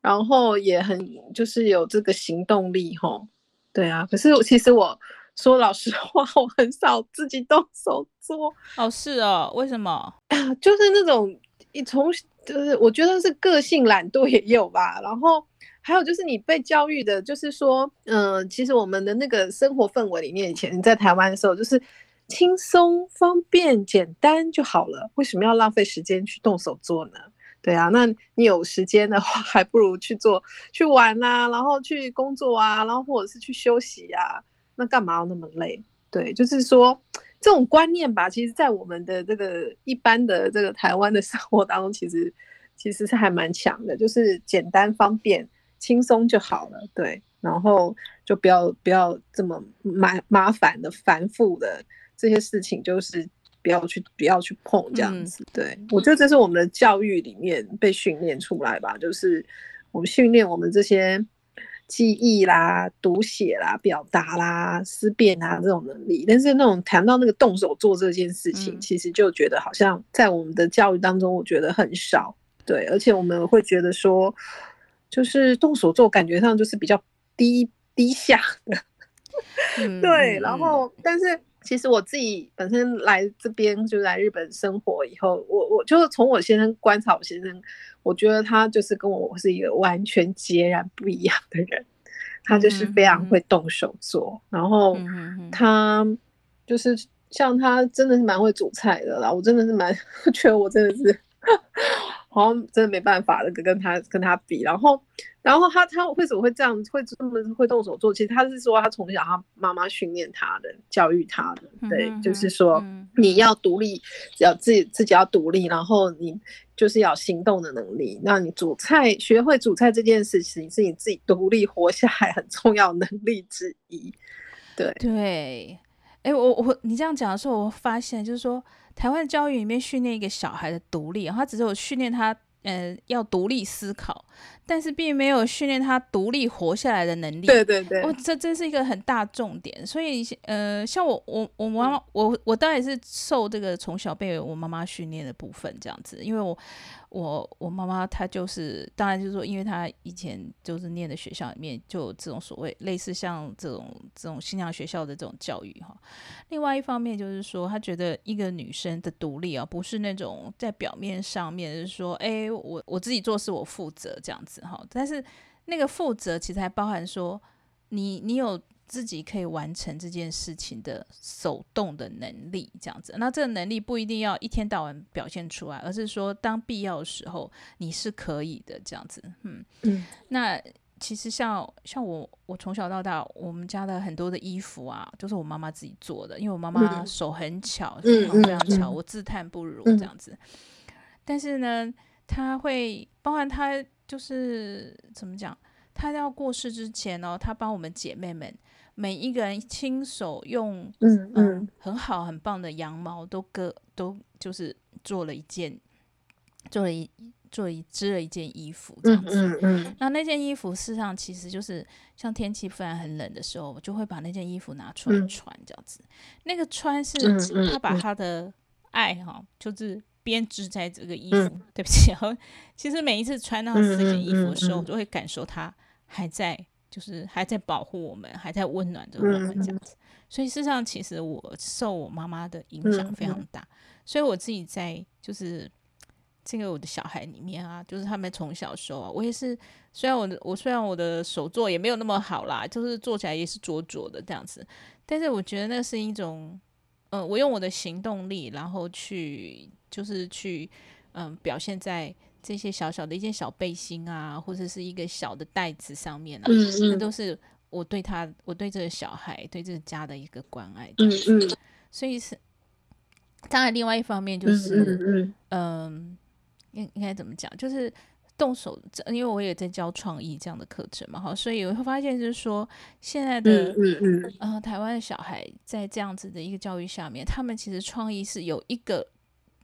然后也很就是有这个行动力吼，对啊。可是其实我说老实话，我很少自己动手做。哦，是哦，为什么？就是那种你从就是我觉得是个性懒惰也有吧。然后还有就是你被教育的，就是说，嗯、呃，其实我们的那个生活氛围里面，以前你在台湾的时候，就是轻松、方便、简单就好了。为什么要浪费时间去动手做呢？对啊，那你有时间的话，还不如去做、去玩啊，然后去工作啊，然后或者是去休息啊。那干嘛要那么累？对，就是说这种观念吧，其实，在我们的这个一般的这个台湾的生活当中，其实其实是还蛮强的，就是简单、方便、轻松就好了。对，然后就不要不要这么麻麻烦的、繁复的这些事情，就是。不要去，不要去碰这样子。嗯、对，我觉得这是我们的教育里面被训练出来吧，就是我们训练我们这些记忆啦、读写啦、表达啦、思辨啊这种能力。但是那种谈到那个动手做这件事情，嗯、其实就觉得好像在我们的教育当中，我觉得很少。对，而且我们会觉得说，就是动手做，感觉上就是比较低低下的。嗯、对，然后但是。其实我自己本身来这边就来日本生活以后，我我就是从我先生观察我先生，我觉得他就是跟我是一个完全截然不一样的人，他就是非常会动手做，嗯、然后他就是像他真的是蛮会煮菜的啦，我真的是蛮 觉得我真的是。好像真的没办法了，跟他跟他比，然后，然后他他为什么会这样，会这么会动手做？其实他是说他从小他妈妈训练他的，教育他的，对，嗯、就是说、嗯、你要独立，要自己自己要独立，然后你就是要行动的能力。那你煮菜，学会煮菜这件事情是你自己独立活下来很重要能力之一。对对，哎，我我你这样讲的时候，我发现就是说。台湾教育里面训练一个小孩的独立，他只是有训练他，呃，要独立思考，但是并没有训练他独立活下来的能力。对对对，哦，这这是一个很大重点。所以，呃，像我我我妈妈，我我当然是受这个从小被我妈妈训练的部分这样子，因为我。我我妈妈她就是，当然就是说，因为她以前就是念的学校里面就有这种所谓类似像这种这种新娘学校的这种教育哈。另外一方面就是说，她觉得一个女生的独立啊，不是那种在表面上面就是说，哎，我我自己做事我负责这样子哈。但是那个负责其实还包含说，你你有。自己可以完成这件事情的手动的能力，这样子。那这个能力不一定要一天到晚表现出来，而是说当必要的时候你是可以的，这样子。嗯嗯。那其实像像我，我从小到大，我们家的很多的衣服啊，都是我妈妈自己做的，因为我妈妈手很巧，非常非常巧，我自叹不如这样子。但是呢，她会包含她就是怎么讲？他要过世之前呢，他帮我们姐妹们。每一个人亲手用嗯嗯很好很棒的羊毛都割都就是做了一件做了一做了一织了一件衣服这样子，嗯嗯，嗯，那那件衣服事实上其实就是像天气突然很冷的时候，我就会把那件衣服拿出来穿这样子。嗯、那个穿是他把他的爱哈，就是编织在这个衣服。嗯、对不起，然后其实每一次穿到这件衣服的时候，我就会感受它还在。就是还在保护我们，还在温暖着我们这样子，所以事实上，其实我受我妈妈的影响非常大，所以我自己在就是这个我的小孩里面啊，就是他们从小时候啊，我也是，虽然我的我虽然我的手作也没有那么好啦，就是做起来也是拙拙的这样子，但是我觉得那是一种，嗯、呃，我用我的行动力，然后去就是去嗯、呃、表现在。这些小小的一件小背心啊，或者是一个小的袋子上面啊，嗯、嗯嗯、都是我对他，我对这个小孩，对这个家的一个关爱。嗯嗯。所以是，当然，另外一方面就是，嗯，应、嗯、应该怎么讲？就是动手，因为我也在教创意这样的课程嘛，哈，所以我会发现，就是说，现在的，嗯嗯，呃，台湾的小孩在这样子的一个教育下面，他们其实创意是有一个，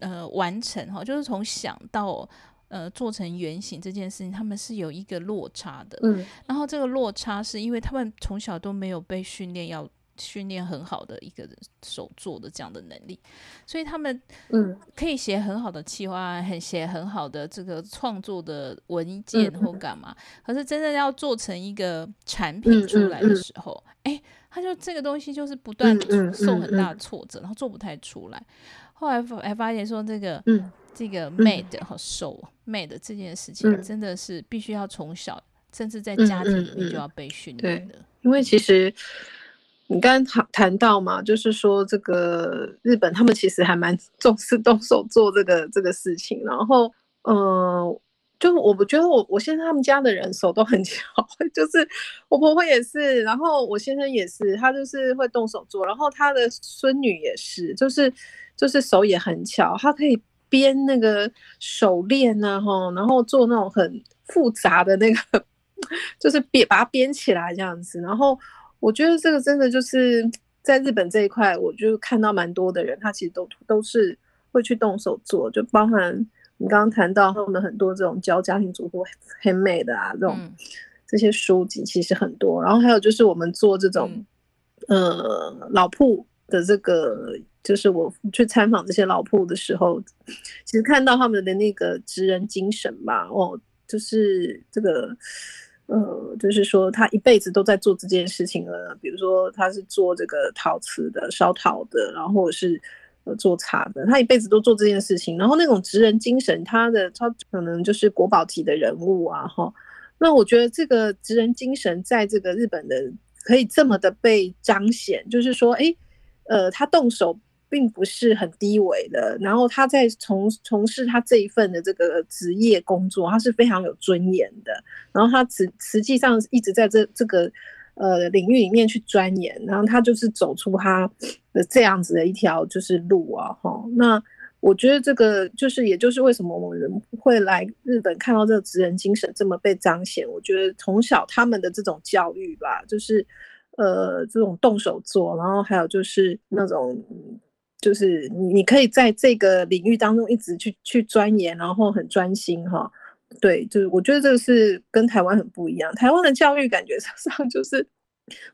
呃，完成哈，就是从想到。呃，做成原型这件事情，他们是有一个落差的。嗯，然后这个落差是因为他们从小都没有被训练，要训练很好的一个手做的这样的能力，所以他们嗯可以写很好的企划，很写很好的这个创作的文件或干嘛。嗯、可是真正要做成一个产品出来的时候，哎、他就这个东西就是不断受很大的挫折，然后做不太出来。后来还发现说这个嗯。这个 made 和手 made 这件事情，真的是必须要从小，甚至在家庭里面就要被训练的。因为其实你刚刚谈谈到嘛，就是说这个日本他们其实还蛮 重视动手做这个这个事情。然后，嗯、就我不觉得我我现在他们家的人手都很 巧，就是我婆婆也是，然后我先生也是，他就是会动手做，然后他的孙女也是，就是就是手也很巧，他可以。编那个手链呐，哈，然后做那种很复杂的那个，就是编把它编起来这样子。然后我觉得这个真的就是在日本这一块，我就看到蛮多的人，他其实都都是会去动手做，就包含你刚刚谈到他们很多这种教家庭主妇 handmade 啊这种这些书籍其实很多。然后还有就是我们做这种呃老铺的这个。就是我去参访这些老铺的时候，其实看到他们的那个职人精神吧，哦，就是这个呃，就是说他一辈子都在做这件事情了。比如说他是做这个陶瓷的、烧陶的，然后是呃做茶的，他一辈子都做这件事情。然后那种职人精神，他的他可能就是国宝级的人物啊，哈。那我觉得这个职人精神在这个日本的可以这么的被彰显，就是说，哎，呃，他动手。并不是很低微的，然后他在从从事他这一份的这个职业工作，他是非常有尊严的。然后他实实际上一直在这这个呃领域里面去钻研，然后他就是走出他的这样子的一条就是路啊，哈。那我觉得这个就是，也就是为什么我们人会来日本看到这个职人精神这么被彰显。我觉得从小他们的这种教育吧，就是呃这种动手做，然后还有就是那种。就是你，你可以在这个领域当中一直去去钻研，然后很专心哈。对，就是我觉得这个是跟台湾很不一样。台湾的教育感觉 上就是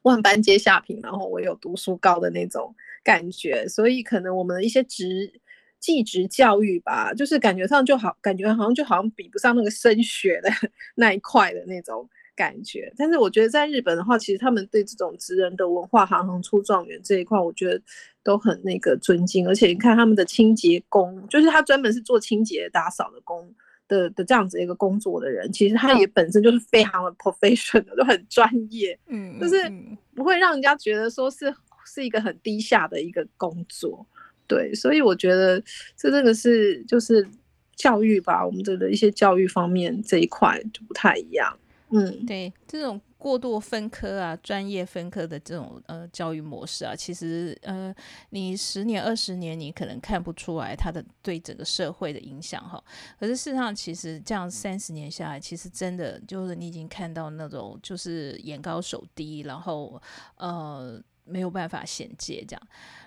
万般皆下品，然后唯有读书高的那种感觉。所以可能我们的一些职技职教育吧，就是感觉上就好，感觉好像就好像比不上那个升学的 那一块的那种感觉。但是我觉得在日本的话，其实他们对这种职人的文化，行行出状元这一块，我觉得。都很那个尊敬，而且你看他们的清洁工，就是他专门是做清洁打扫的工的的这样子一个工作的人，其实他也本身就是非常的 professional，就很专业，嗯，就是不会让人家觉得说是是一个很低下的一个工作，对，所以我觉得这真的是就是教育吧，我们这个一些教育方面这一块就不太一样，嗯，对，这种。过度分科啊，专业分科的这种呃教育模式啊，其实呃，你十年二十年你可能看不出来它的对整个社会的影响哈。可是事实上，其实这样三十年下来，其实真的就是你已经看到那种就是眼高手低，然后呃没有办法衔接这样。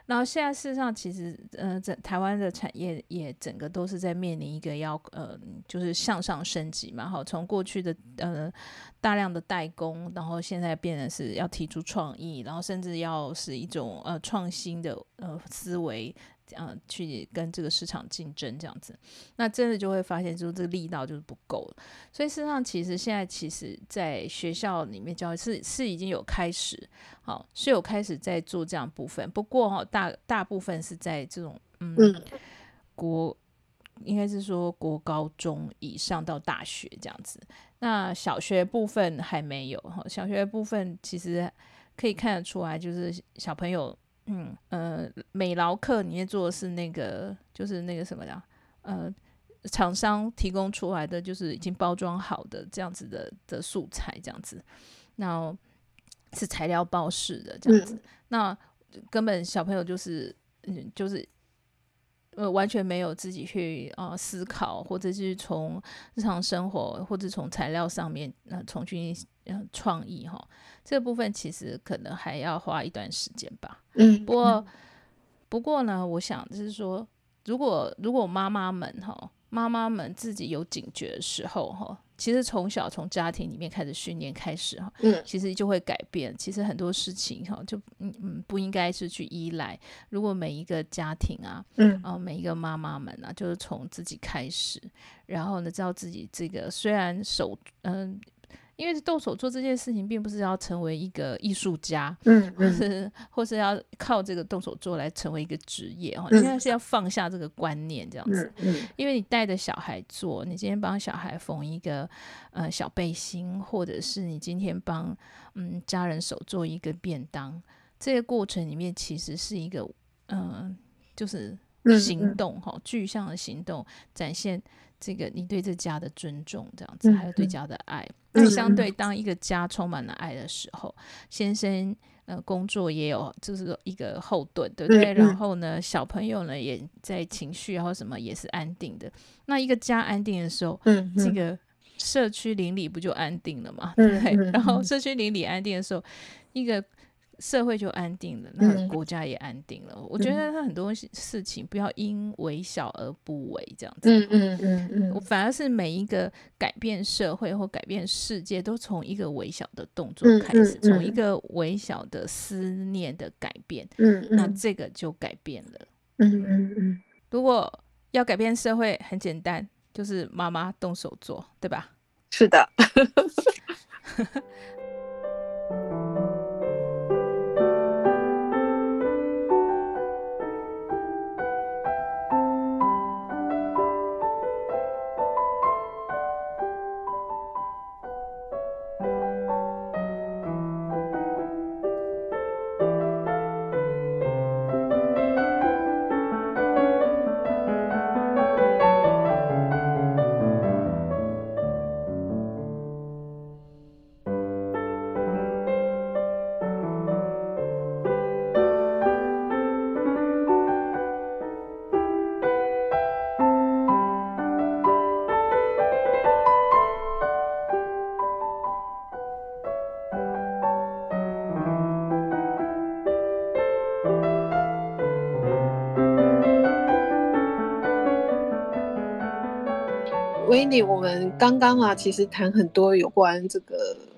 然后现在事实上，其实呃，整台湾的产业也整个都是在面临一个要呃，就是向上升级嘛。好，从过去的呃大量的代工，然后现在变成是要提出创意，然后甚至要是一种呃创新的呃思维。嗯、呃，去跟这个市场竞争这样子，那真的就会发现，就是这个力道就是不够了。所以事实上，其实现在其实在学校里面教育是是已经有开始，好、哦、是有开始在做这样部分。不过哈、哦，大大部分是在这种嗯，嗯国应该是说国高中以上到大学这样子。那小学部分还没有哈，小学部分其实可以看得出来，就是小朋友。嗯呃，美劳课里面做的是那个，就是那个什么呀？呃，厂商提供出来的就是已经包装好的这样子的的素材，这样子，那是材料包式的这样子，嗯、那根本小朋友就是嗯就是呃完全没有自己去啊、呃、思考，或者是从日常生活或者从材料上面呃重新嗯创意哈。这部分其实可能还要花一段时间吧。嗯，不过不过呢，我想就是说，如果如果妈妈们哈，妈妈们自己有警觉的时候哈，其实从小从家庭里面开始训练开始哈，嗯，其实就会改变。其实很多事情哈，就嗯嗯不应该是去依赖。如果每一个家庭啊，嗯啊每一个妈妈们啊，就是从自己开始，然后呢，知道自己这个虽然手嗯。因为动手做这件事情，并不是要成为一个艺术家，嗯，或是或是要靠这个动手做来成为一个职业哈，应该是要放下这个观念这样子。因为你带着小孩做，你今天帮小孩缝一个呃小背心，或者是你今天帮嗯家人手做一个便当，这个过程里面其实是一个嗯、呃，就是行动哈，具象的行动，展现这个你对这家的尊重，这样子，还有对家的爱。那相对，当一个家充满了爱的时候，先生呃工作也有就是一个后盾，对不对？然后呢，小朋友呢也在情绪然后什么也是安定的。那一个家安定的时候，这个社区邻里不就安定了嘛？对。然后社区邻里安定的时候，一个。社会就安定了，那国家也安定了。嗯、我觉得他很多事情不要因为小而不为，这样子。嗯嗯嗯嗯。我反而是每一个改变社会或改变世界，都从一个微小的动作开始，从、嗯嗯嗯、一个微小的思念的改变。嗯嗯。那这个就改变了。嗯嗯嗯。如果要改变社会，很简单，就是妈妈动手做，对吧？是的。Wendy，我们刚刚啊，其实谈很多有关这个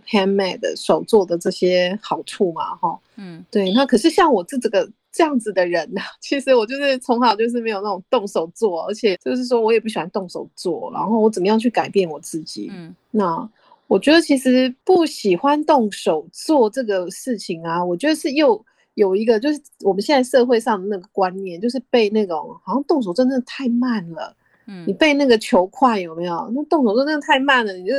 handmade 的手做的这些好处嘛，哈，嗯，对。那可是像我这这个这样子的人呢，其实我就是从小就是没有那种动手做，而且就是说我也不喜欢动手做，然后我怎么样去改变我自己？嗯，那我觉得其实不喜欢动手做这个事情啊，我觉得是又有一个就是我们现在社会上的那个观念，就是被那种好像动手真的太慢了。嗯，你背那个球快有没有？那动手做真的太慢了，你就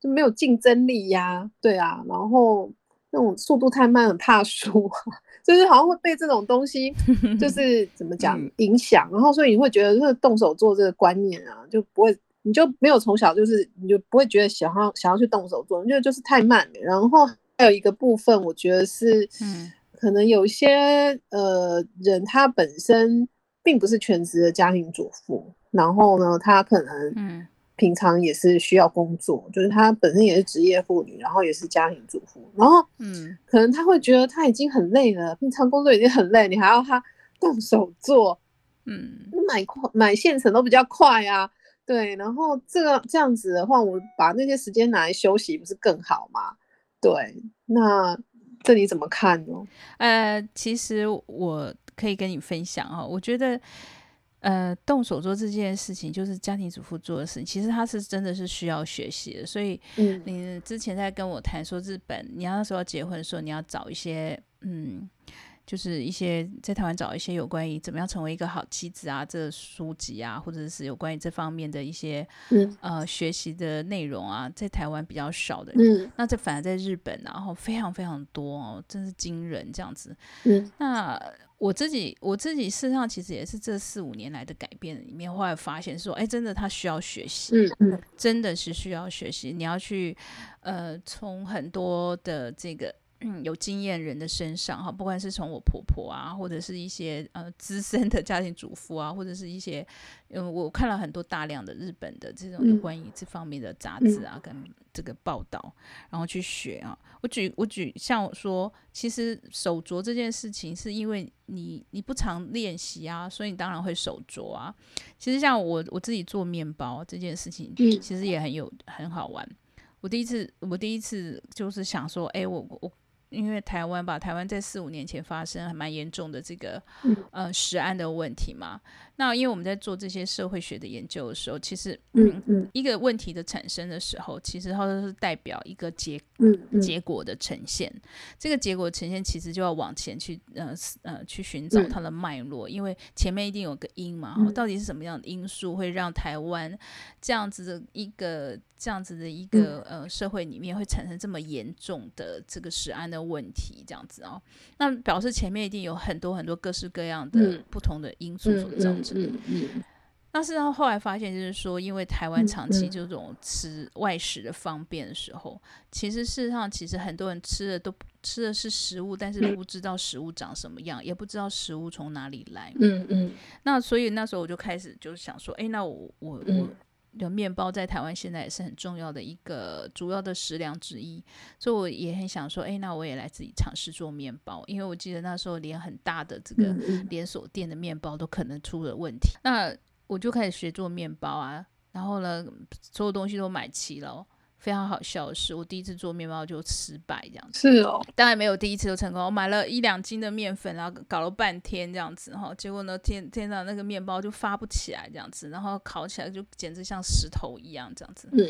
就没有竞争力呀、啊。对啊，然后那种速度太慢，很怕输，就是好像会被这种东西，就 是怎么讲影响。然后所以你会觉得，就是动手做这个观念啊，就不会，你就没有从小就是，你就不会觉得想要想要去动手做，因为就是太慢了。然后还有一个部分，我觉得是，嗯，可能有一些呃人他本身并不是全职的家庭主妇。然后呢，她可能平常也是需要工作，嗯、就是她本身也是职业妇女，然后也是家庭主妇。然后，嗯，可能她会觉得她已经很累了，平常工作已经很累，你还要她动手做，嗯，买快买现成都比较快啊，对。然后这个这样子的话，我把那些时间拿来休息，不是更好吗？对，那这你怎么看呢？呃，其实我可以跟你分享啊，我觉得。呃，动手做这件事情就是家庭主妇做的事情，其实他是真的是需要学习的。所以，你之前在跟我谈说日本，你要那时候结婚的时候，你要找一些，嗯，就是一些在台湾找一些有关于怎么样成为一个好妻子啊，这个书籍啊，或者是有关于这方面的一些，嗯、呃，学习的内容啊，在台湾比较少的，嗯，那这反而在日本，然后非常非常多哦，真是惊人这样子，嗯，那。我自己，我自己事实上其实也是这四五年来的改变里面，后来发现说，哎，真的他需要学习，嗯嗯，真的是需要学习。你要去，呃，从很多的这个。嗯，有经验人的身上哈，不管是从我婆婆啊，或者是一些呃资深的家庭主妇啊，或者是一些，嗯，我看了很多大量的日本的这种有关于这方面的杂志啊，跟这个报道，然后去学啊。我举我举，像我说，其实手镯这件事情，是因为你你不常练习啊，所以你当然会手镯啊。其实像我我自己做面包这件事情，其实也很有很好玩。我第一次我第一次就是想说，哎，我我。因为台湾吧，台湾在四五年前发生还蛮严重的这个、嗯、呃食安的问题嘛。那因为我们在做这些社会学的研究的时候，其实嗯嗯一个问题的产生的时候，其实它都是代表一个结嗯嗯结果的呈现。这个结果呈现其实就要往前去呃呃去寻找它的脉络，因为前面一定有个因嘛。到底是什么样的因素会让台湾这样子的一个这样子的一个呃社会里面会产生这么严重的这个食安的问题？这样子哦，那表示前面一定有很多很多各式各样的不同的因素所造成。嗯嗯，那事实上后来发现，就是说，因为台湾长期就这种吃外食的方便的时候，其实事实上，其实很多人吃的都吃的是食物，但是不知道食物长什么样，也不知道食物从哪里来。嗯嗯。那所以那时候我就开始就是想说，哎，那我我我的面包在台湾现在也是很重要的一个主要的食粮之一，所以我也很想说，哎，那我也来自己尝试做面包，因为我记得那时候连很大的这个连锁店的面包都可能出了问题，那我就开始学做面包啊，然后呢，所有东西都买齐了。非常好笑的是，我第一次做面包就失败，这样子。是哦，当然没有第一次就成功。我买了一两斤的面粉，然后搞了半天这样子哈，结果呢，天天上，那个面包就发不起来这样子，然后烤起来就简直像石头一样这样子。嗯。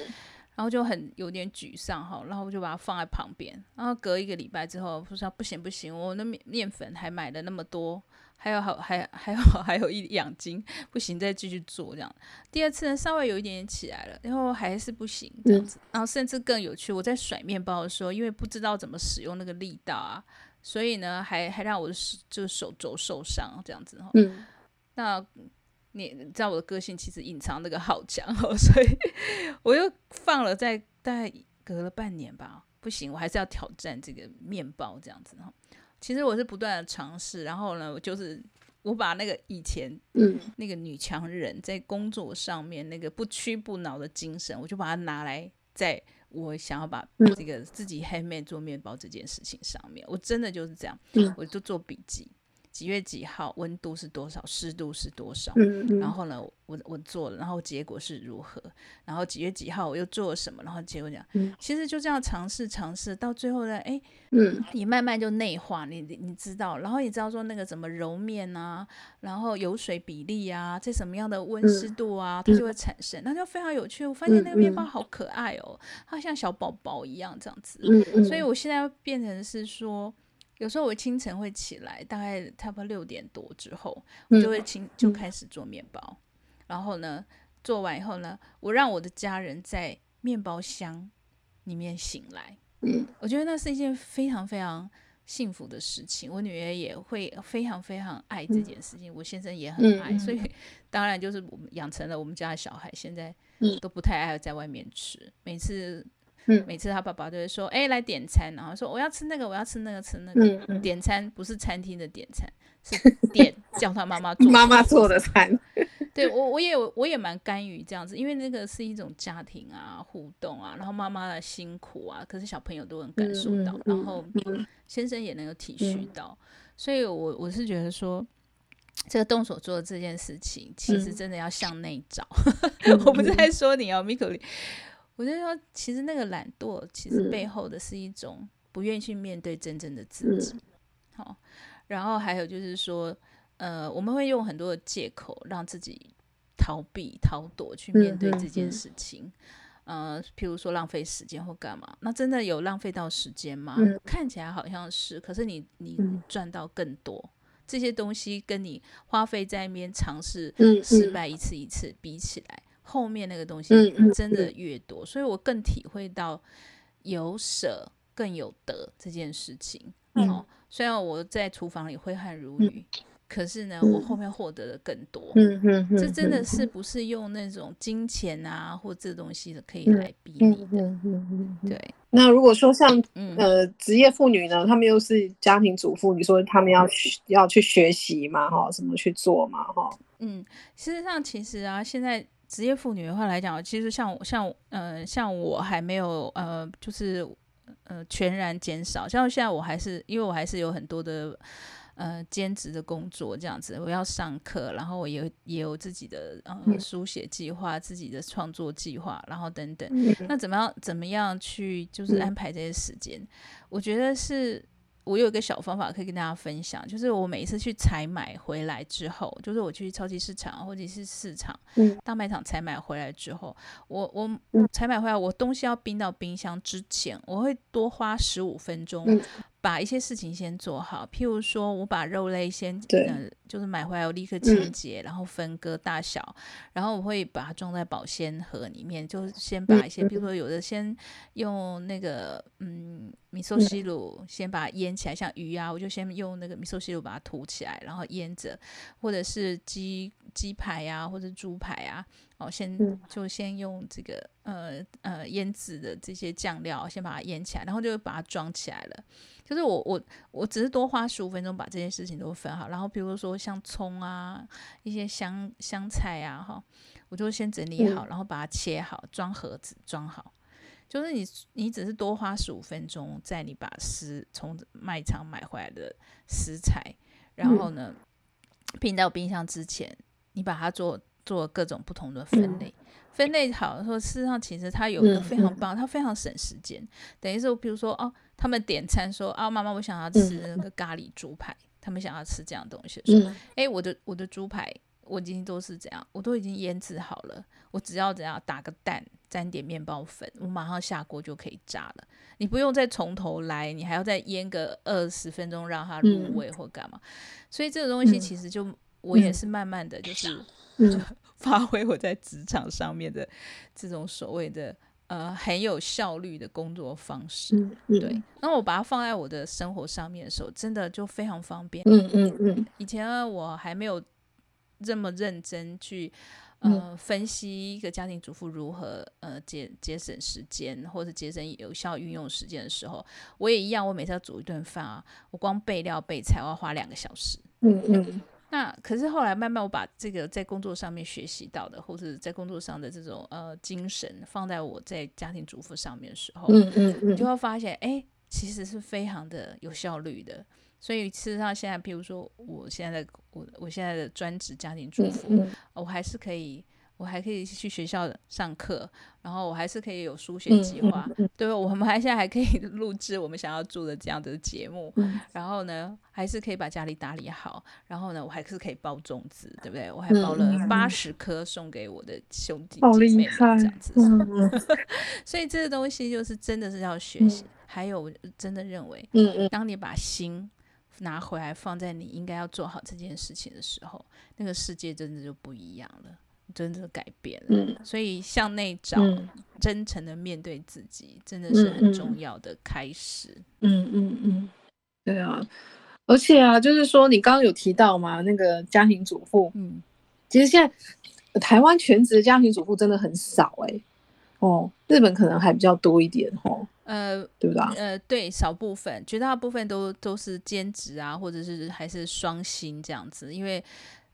然后就很有点沮丧哈，然后我就把它放在旁边。然后隔一个礼拜之后，我说不行不行，我那面面粉还买了那么多，还有好还还好还有一两斤，不行，再继续做这样。第二次呢，稍微有一点点起来了，然后还是不行这样子。然后甚至更有趣，我在甩面包的时候，因为不知道怎么使用那个力道啊，所以呢，还还让我的手就手肘受伤这样子哈。嗯，那。你知道我的个性其实隐藏那个好强哦，所以我又放了，在大概隔了半年吧，不行，我还是要挑战这个面包这样子哈。其实我是不断的尝试，然后呢，我就是我把那个以前嗯。那个女强人在工作上面那个不屈不挠的精神，我就把它拿来在我想要把这个自己 handmade 做面包这件事情上面，我真的就是这样，我就做笔记。几月几号，温度是多少，湿度是多少？嗯嗯、然后呢，我我做了，然后结果是如何？然后几月几号我又做了什么？然后结果讲，嗯、其实就这样尝试尝试，到最后呢，哎，嗯、你慢慢就内化，你你知道，然后你知道说那个怎么揉面啊，然后油水比例啊，在什么样的温湿度啊，它就会产生，那就非常有趣。我发现那个面包好可爱哦，它像小宝宝一样这样子，嗯嗯、所以我现在变成是说。有时候我清晨会起来，大概差不多六点多之后，我就会清就开始做面包。嗯、然后呢，做完以后呢，我让我的家人在面包箱里面醒来。嗯，我觉得那是一件非常非常幸福的事情。我女儿也会非常非常爱这件事情，嗯、我先生也很爱，嗯、所以 当然就是我们养成了我们家的小孩现在都不太爱在外面吃，每次。每次他爸爸都会说：“哎，来点餐。”然后说：“我要吃那个，我要吃那个，吃那个。嗯嗯”点餐不是餐厅的点餐，是点叫他妈妈做妈妈做的餐。对我，我也我也蛮甘于这样子，因为那个是一种家庭啊互动啊，然后妈妈的辛苦啊，可是小朋友都能感受到，然后先生也能够体恤到，嗯、所以我我是觉得说，这个动手做的这件事情，其实真的要向内找。嗯、我不是在说你哦，Miko。我就说，其实那个懒惰，其实背后的是一种不愿意去面对真正的自己。好、嗯，然后还有就是说，呃，我们会用很多的借口让自己逃避、逃躲去面对这件事情。嗯、呃，譬如说浪费时间或干嘛，那真的有浪费到时间吗？嗯、看起来好像是，可是你你赚到更多、嗯、这些东西，跟你花费在那边尝试失败一次一次比起来。后面那个东西真的越多，嗯嗯、所以我更体会到有舍更有得这件事情。嗯、哦，虽然我在厨房里挥汗如雨，嗯、可是呢，嗯、我后面获得的更多。嗯嗯嗯、这真的是不是用那种金钱啊或这东西的可以来逼你的？对。那如果说像呃职业妇女呢，她们又是家庭主妇，你说她们要去要去学习嘛？哈，怎么去做嘛？哈。嗯，事实上，其实啊，现在。职业妇女的话来讲，其实像像呃像我还没有呃就是呃全然减少，像现在我还是因为我还是有很多的呃兼职的工作这样子，我要上课，然后我也也有自己的呃书写计划、自己的创作计划，然后等等，那怎么样怎么样去就是安排这些时间？我觉得是。我有一个小方法可以跟大家分享，就是我每一次去采买回来之后，就是我去超级市场或者是市场、嗯、大卖场采买回来之后，我我采买回来，我东西要冰到冰箱之前，我会多花十五分钟。嗯把一些事情先做好，譬如说，我把肉类先，对呃，就是买回来我立刻清洁，嗯、然后分割大小，然后我会把它装在保鲜盒里面，就是先把一些，比、嗯、如说有的先用那个，嗯，米寿西鲁先把它腌起来，像鱼啊，我就先用那个米寿西鲁把它涂起来，然后腌着，或者是鸡鸡排啊，或者猪排啊。哦，先就先用这个呃呃腌制的这些酱料，先把它腌起来，然后就把它装起来了。就是我我我只是多花十五分钟把这些事情都分好，然后比如说像葱啊，一些香香菜啊，哈，我就先整理好，然后把它切好，装盒子装好。就是你你只是多花十五分钟，在你把食从卖场买回来的食材，然后呢，冰到冰箱之前，你把它做。做各种不同的分类，嗯、分类好说，事实上其实它有一个非常。棒，嗯、它非常省时间。等于是，比如说哦，他们点餐说啊，妈妈，我想要吃那。个咖喱猪排，嗯、他们想要吃这样东西说，哎、嗯，我的我的猪排，我已经都是这样，我都已经腌制好了，我只要怎样打个蛋，沾点面包粉，我马上下锅就可以炸了。你不用再从头来，你还要再腌个二十分钟让它入味或干嘛。嗯、所以这个东西其实就、嗯、我也是慢慢的就是、嗯、发挥我在职场上面的这种所谓的。呃，很有效率的工作方式，对。那我把它放在我的生活上面的时候，真的就非常方便。嗯嗯嗯。以前呢，我还没有这么认真去呃、嗯、分析一个家庭主妇如何呃节节省时间，或者节省有效运用时间的时候，我也一样。我每次要煮一顿饭啊，我光备料备菜，我要花两个小时。嗯嗯。那可是后来慢慢我把这个在工作上面学习到的，或者在工作上的这种呃精神放在我在家庭主妇上面的时候，嗯嗯嗯，你就会发现，哎，其实是非常的有效率的。所以事实上，现在譬如说，我现在的我我现在的专职家庭主妇，嗯嗯，我还是可以。我还可以去学校上课，然后我还是可以有书写计划，嗯嗯嗯、对，我们还现在还可以 录制我们想要做的这样的节目，嗯、然后呢，还是可以把家里打理好，然后呢，我还是可以包粽子，对不对？我还包了八十颗送给我的兄弟姐妹，这样子。嗯、所以这个东西就是真的是要学习。嗯、还有，真的认为，嗯嗯、当你把心拿回来放在你应该要做好这件事情的时候，那个世界真的就不一样了。真的改变了，嗯、所以向内找，嗯、真诚的面对自己，真的是很重要的开始。嗯嗯嗯，嗯，对啊，而且啊，就是说你刚刚有提到嘛，那个家庭主妇，嗯，其实现在台湾全职的家庭主妇真的很少哎、欸，哦，日本可能还比较多一点哦，呃，对吧？呃，对，少部分，绝大部分都都是兼职啊，或者是还是双薪这样子，因为。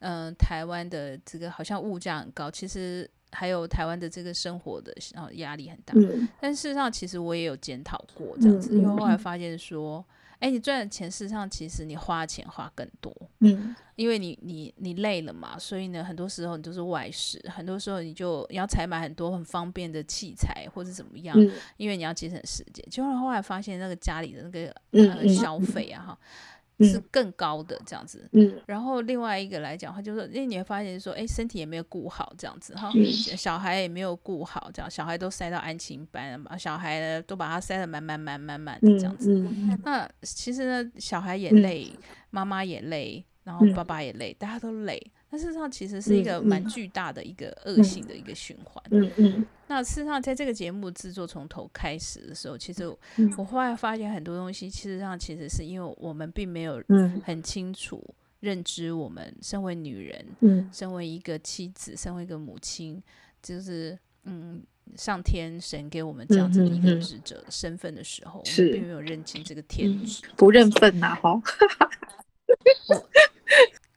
嗯、呃，台湾的这个好像物价很高，其实还有台湾的这个生活的啊压力很大。嗯、但事实上，其实我也有检讨过这样子，嗯、因为后来发现说，哎、嗯，你赚的钱，事实上其实你花钱花更多。嗯，因为你你你累了嘛，所以呢，很多时候你都是外食，很多时候你就要采买很多很方便的器材或者怎么样，嗯、因为你要节省时间。结果后来发现那个家里的那个、嗯呃、消费啊哈。是更高的这样子，嗯，然后另外一个来讲，话就说，因为你会发现说，哎，身体也没有顾好这样子哈，嗯、小孩也没有顾好，这样小孩都塞到安亲班了嘛，小孩呢都把他塞得满满满满满的这样子，嗯。嗯嗯、那其实呢，小孩也累，嗯、妈妈也累，然后爸爸也累，嗯、大家都累。那事实上其实是一个蛮巨大的一个恶性的一个循环。嗯嗯。那事实上，在这个节目制作从头开始的时候，其实我后来发现很多东西，事实上其实是因为我们并没有很清楚认知，我们身为女人，嗯，身为一个妻子，身为一个母亲，就是嗯，上天神给我们这样子的一个职责身份的时候，我们并没有认清这个天职，不认分呐，哈。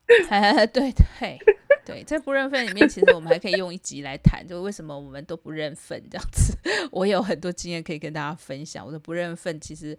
哎，对对对，在不认份里面，其实我们还可以用一集来谈，就为什么我们都不认份这样子。我有很多经验可以跟大家分享，我的不认份其实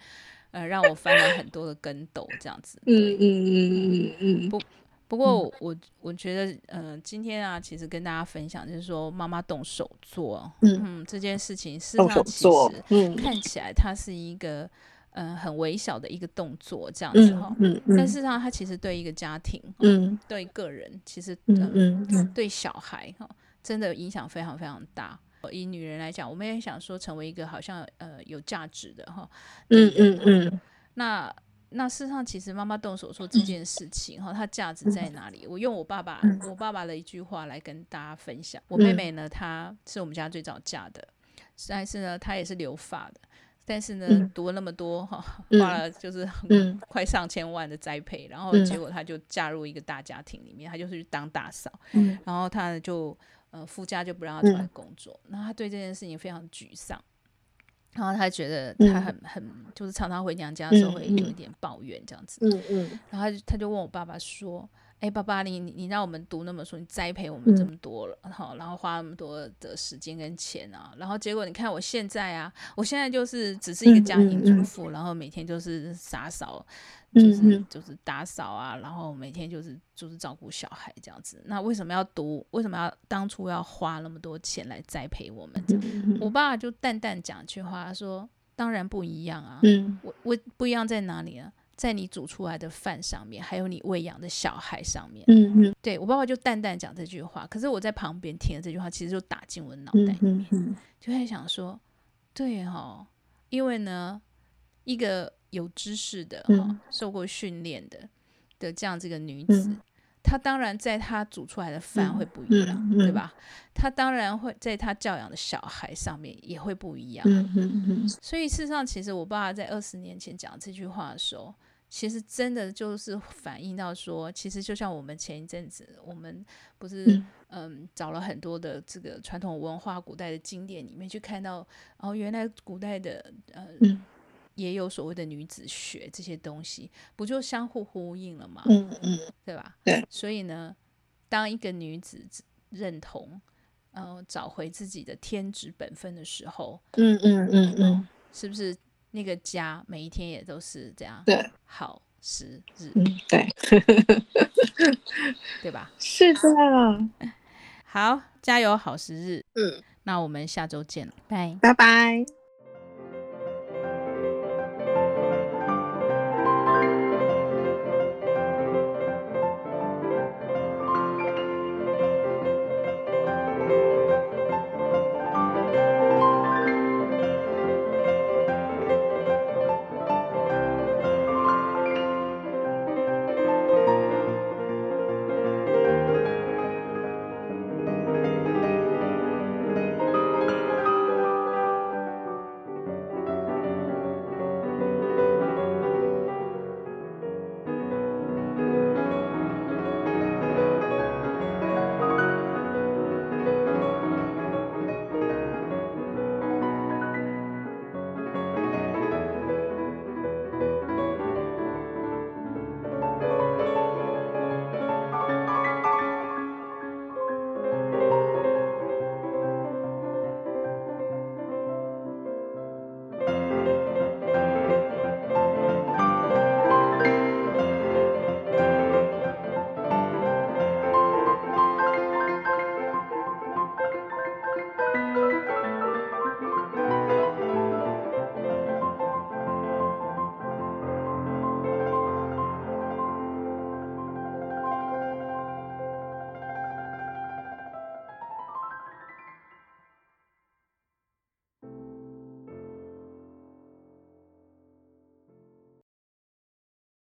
呃让我翻了很多的跟斗这样子。嗯嗯嗯嗯嗯。不不过我我，我觉得呃今天啊，其实跟大家分享就是说妈妈动手做，嗯，嗯这件事情事实上其实看起来它是一个。嗯、呃，很微小的一个动作，这样子哈。嗯嗯嗯、但事实上，他其实对一个家庭，嗯，对个人，其实，嗯嗯，嗯对小孩哈，真的影响非常非常大。以女人来讲，我们也想说，成为一个好像呃有价值的哈。嗯嗯嗯。那那事实上，其实妈妈动手术这件事情哈，它价值在哪里？我用我爸爸我爸爸的一句话来跟大家分享。我妹妹呢，她是我们家最早嫁的，但是呢，她也是留发的。但是呢，嗯、读了那么多哈，花了就是快上千万的栽培，嗯、然后结。果她就嫁入一个大家庭里面，她就是去当大嫂，嗯、然后她就呃夫家就不让她出来工作，嗯、然后她对这件事情非常沮丧，然后她觉得她很。很就是常常回娘家的时候会有一点抱怨这样子，嗯嗯，然后她就问我爸爸说。哎，爸爸，你你你让我们读那么书，你栽培我们这么多了，好、嗯，然后花那么多的时间跟钱啊，然后结果你看我现在啊，我现在就是只是一个家庭主妇，嗯嗯、然后每天就是打扫，就是、嗯、就是打扫啊，然后每天就是就是照顾小孩这样子。那为什么要读？为什么要当初要花那么多钱来栽培我们？这样，我爸爸就淡淡讲一句话他说：“当然不一样啊，嗯，我我不一样在哪里啊？”在你煮出来的饭上面，还有你喂养的小孩上面。嗯嗯，对，我爸爸就淡淡讲这句话，可是我在旁边听了这句话，其实就打进我的脑袋里面，就在想说，对哦，因为呢，一个有知识的、哦嗯、受过训练的的这样这个女子。嗯他当然在他煮出来的饭会不一样，嗯嗯嗯、对吧？他当然会在他教养的小孩上面也会不一样。嗯嗯嗯、所以事实上，其实我爸爸在二十年前讲这句话的时候，其实真的就是反映到说，其实就像我们前一阵子，我们不是嗯，嗯找了很多的这个传统文化、古代的经典里面去看到，哦，原来古代的呃。嗯也有所谓的女子学这些东西，不就相互呼应了吗？嗯嗯，对吧？对。所以呢，当一个女子认同，呃，找回自己的天职本分的时候，嗯嗯嗯嗯，是不是那个家每一天也都是这样？对，好时日，嗯，对，对吧？是的。好，加油，好时日。嗯，那我们下周见了，拜拜拜。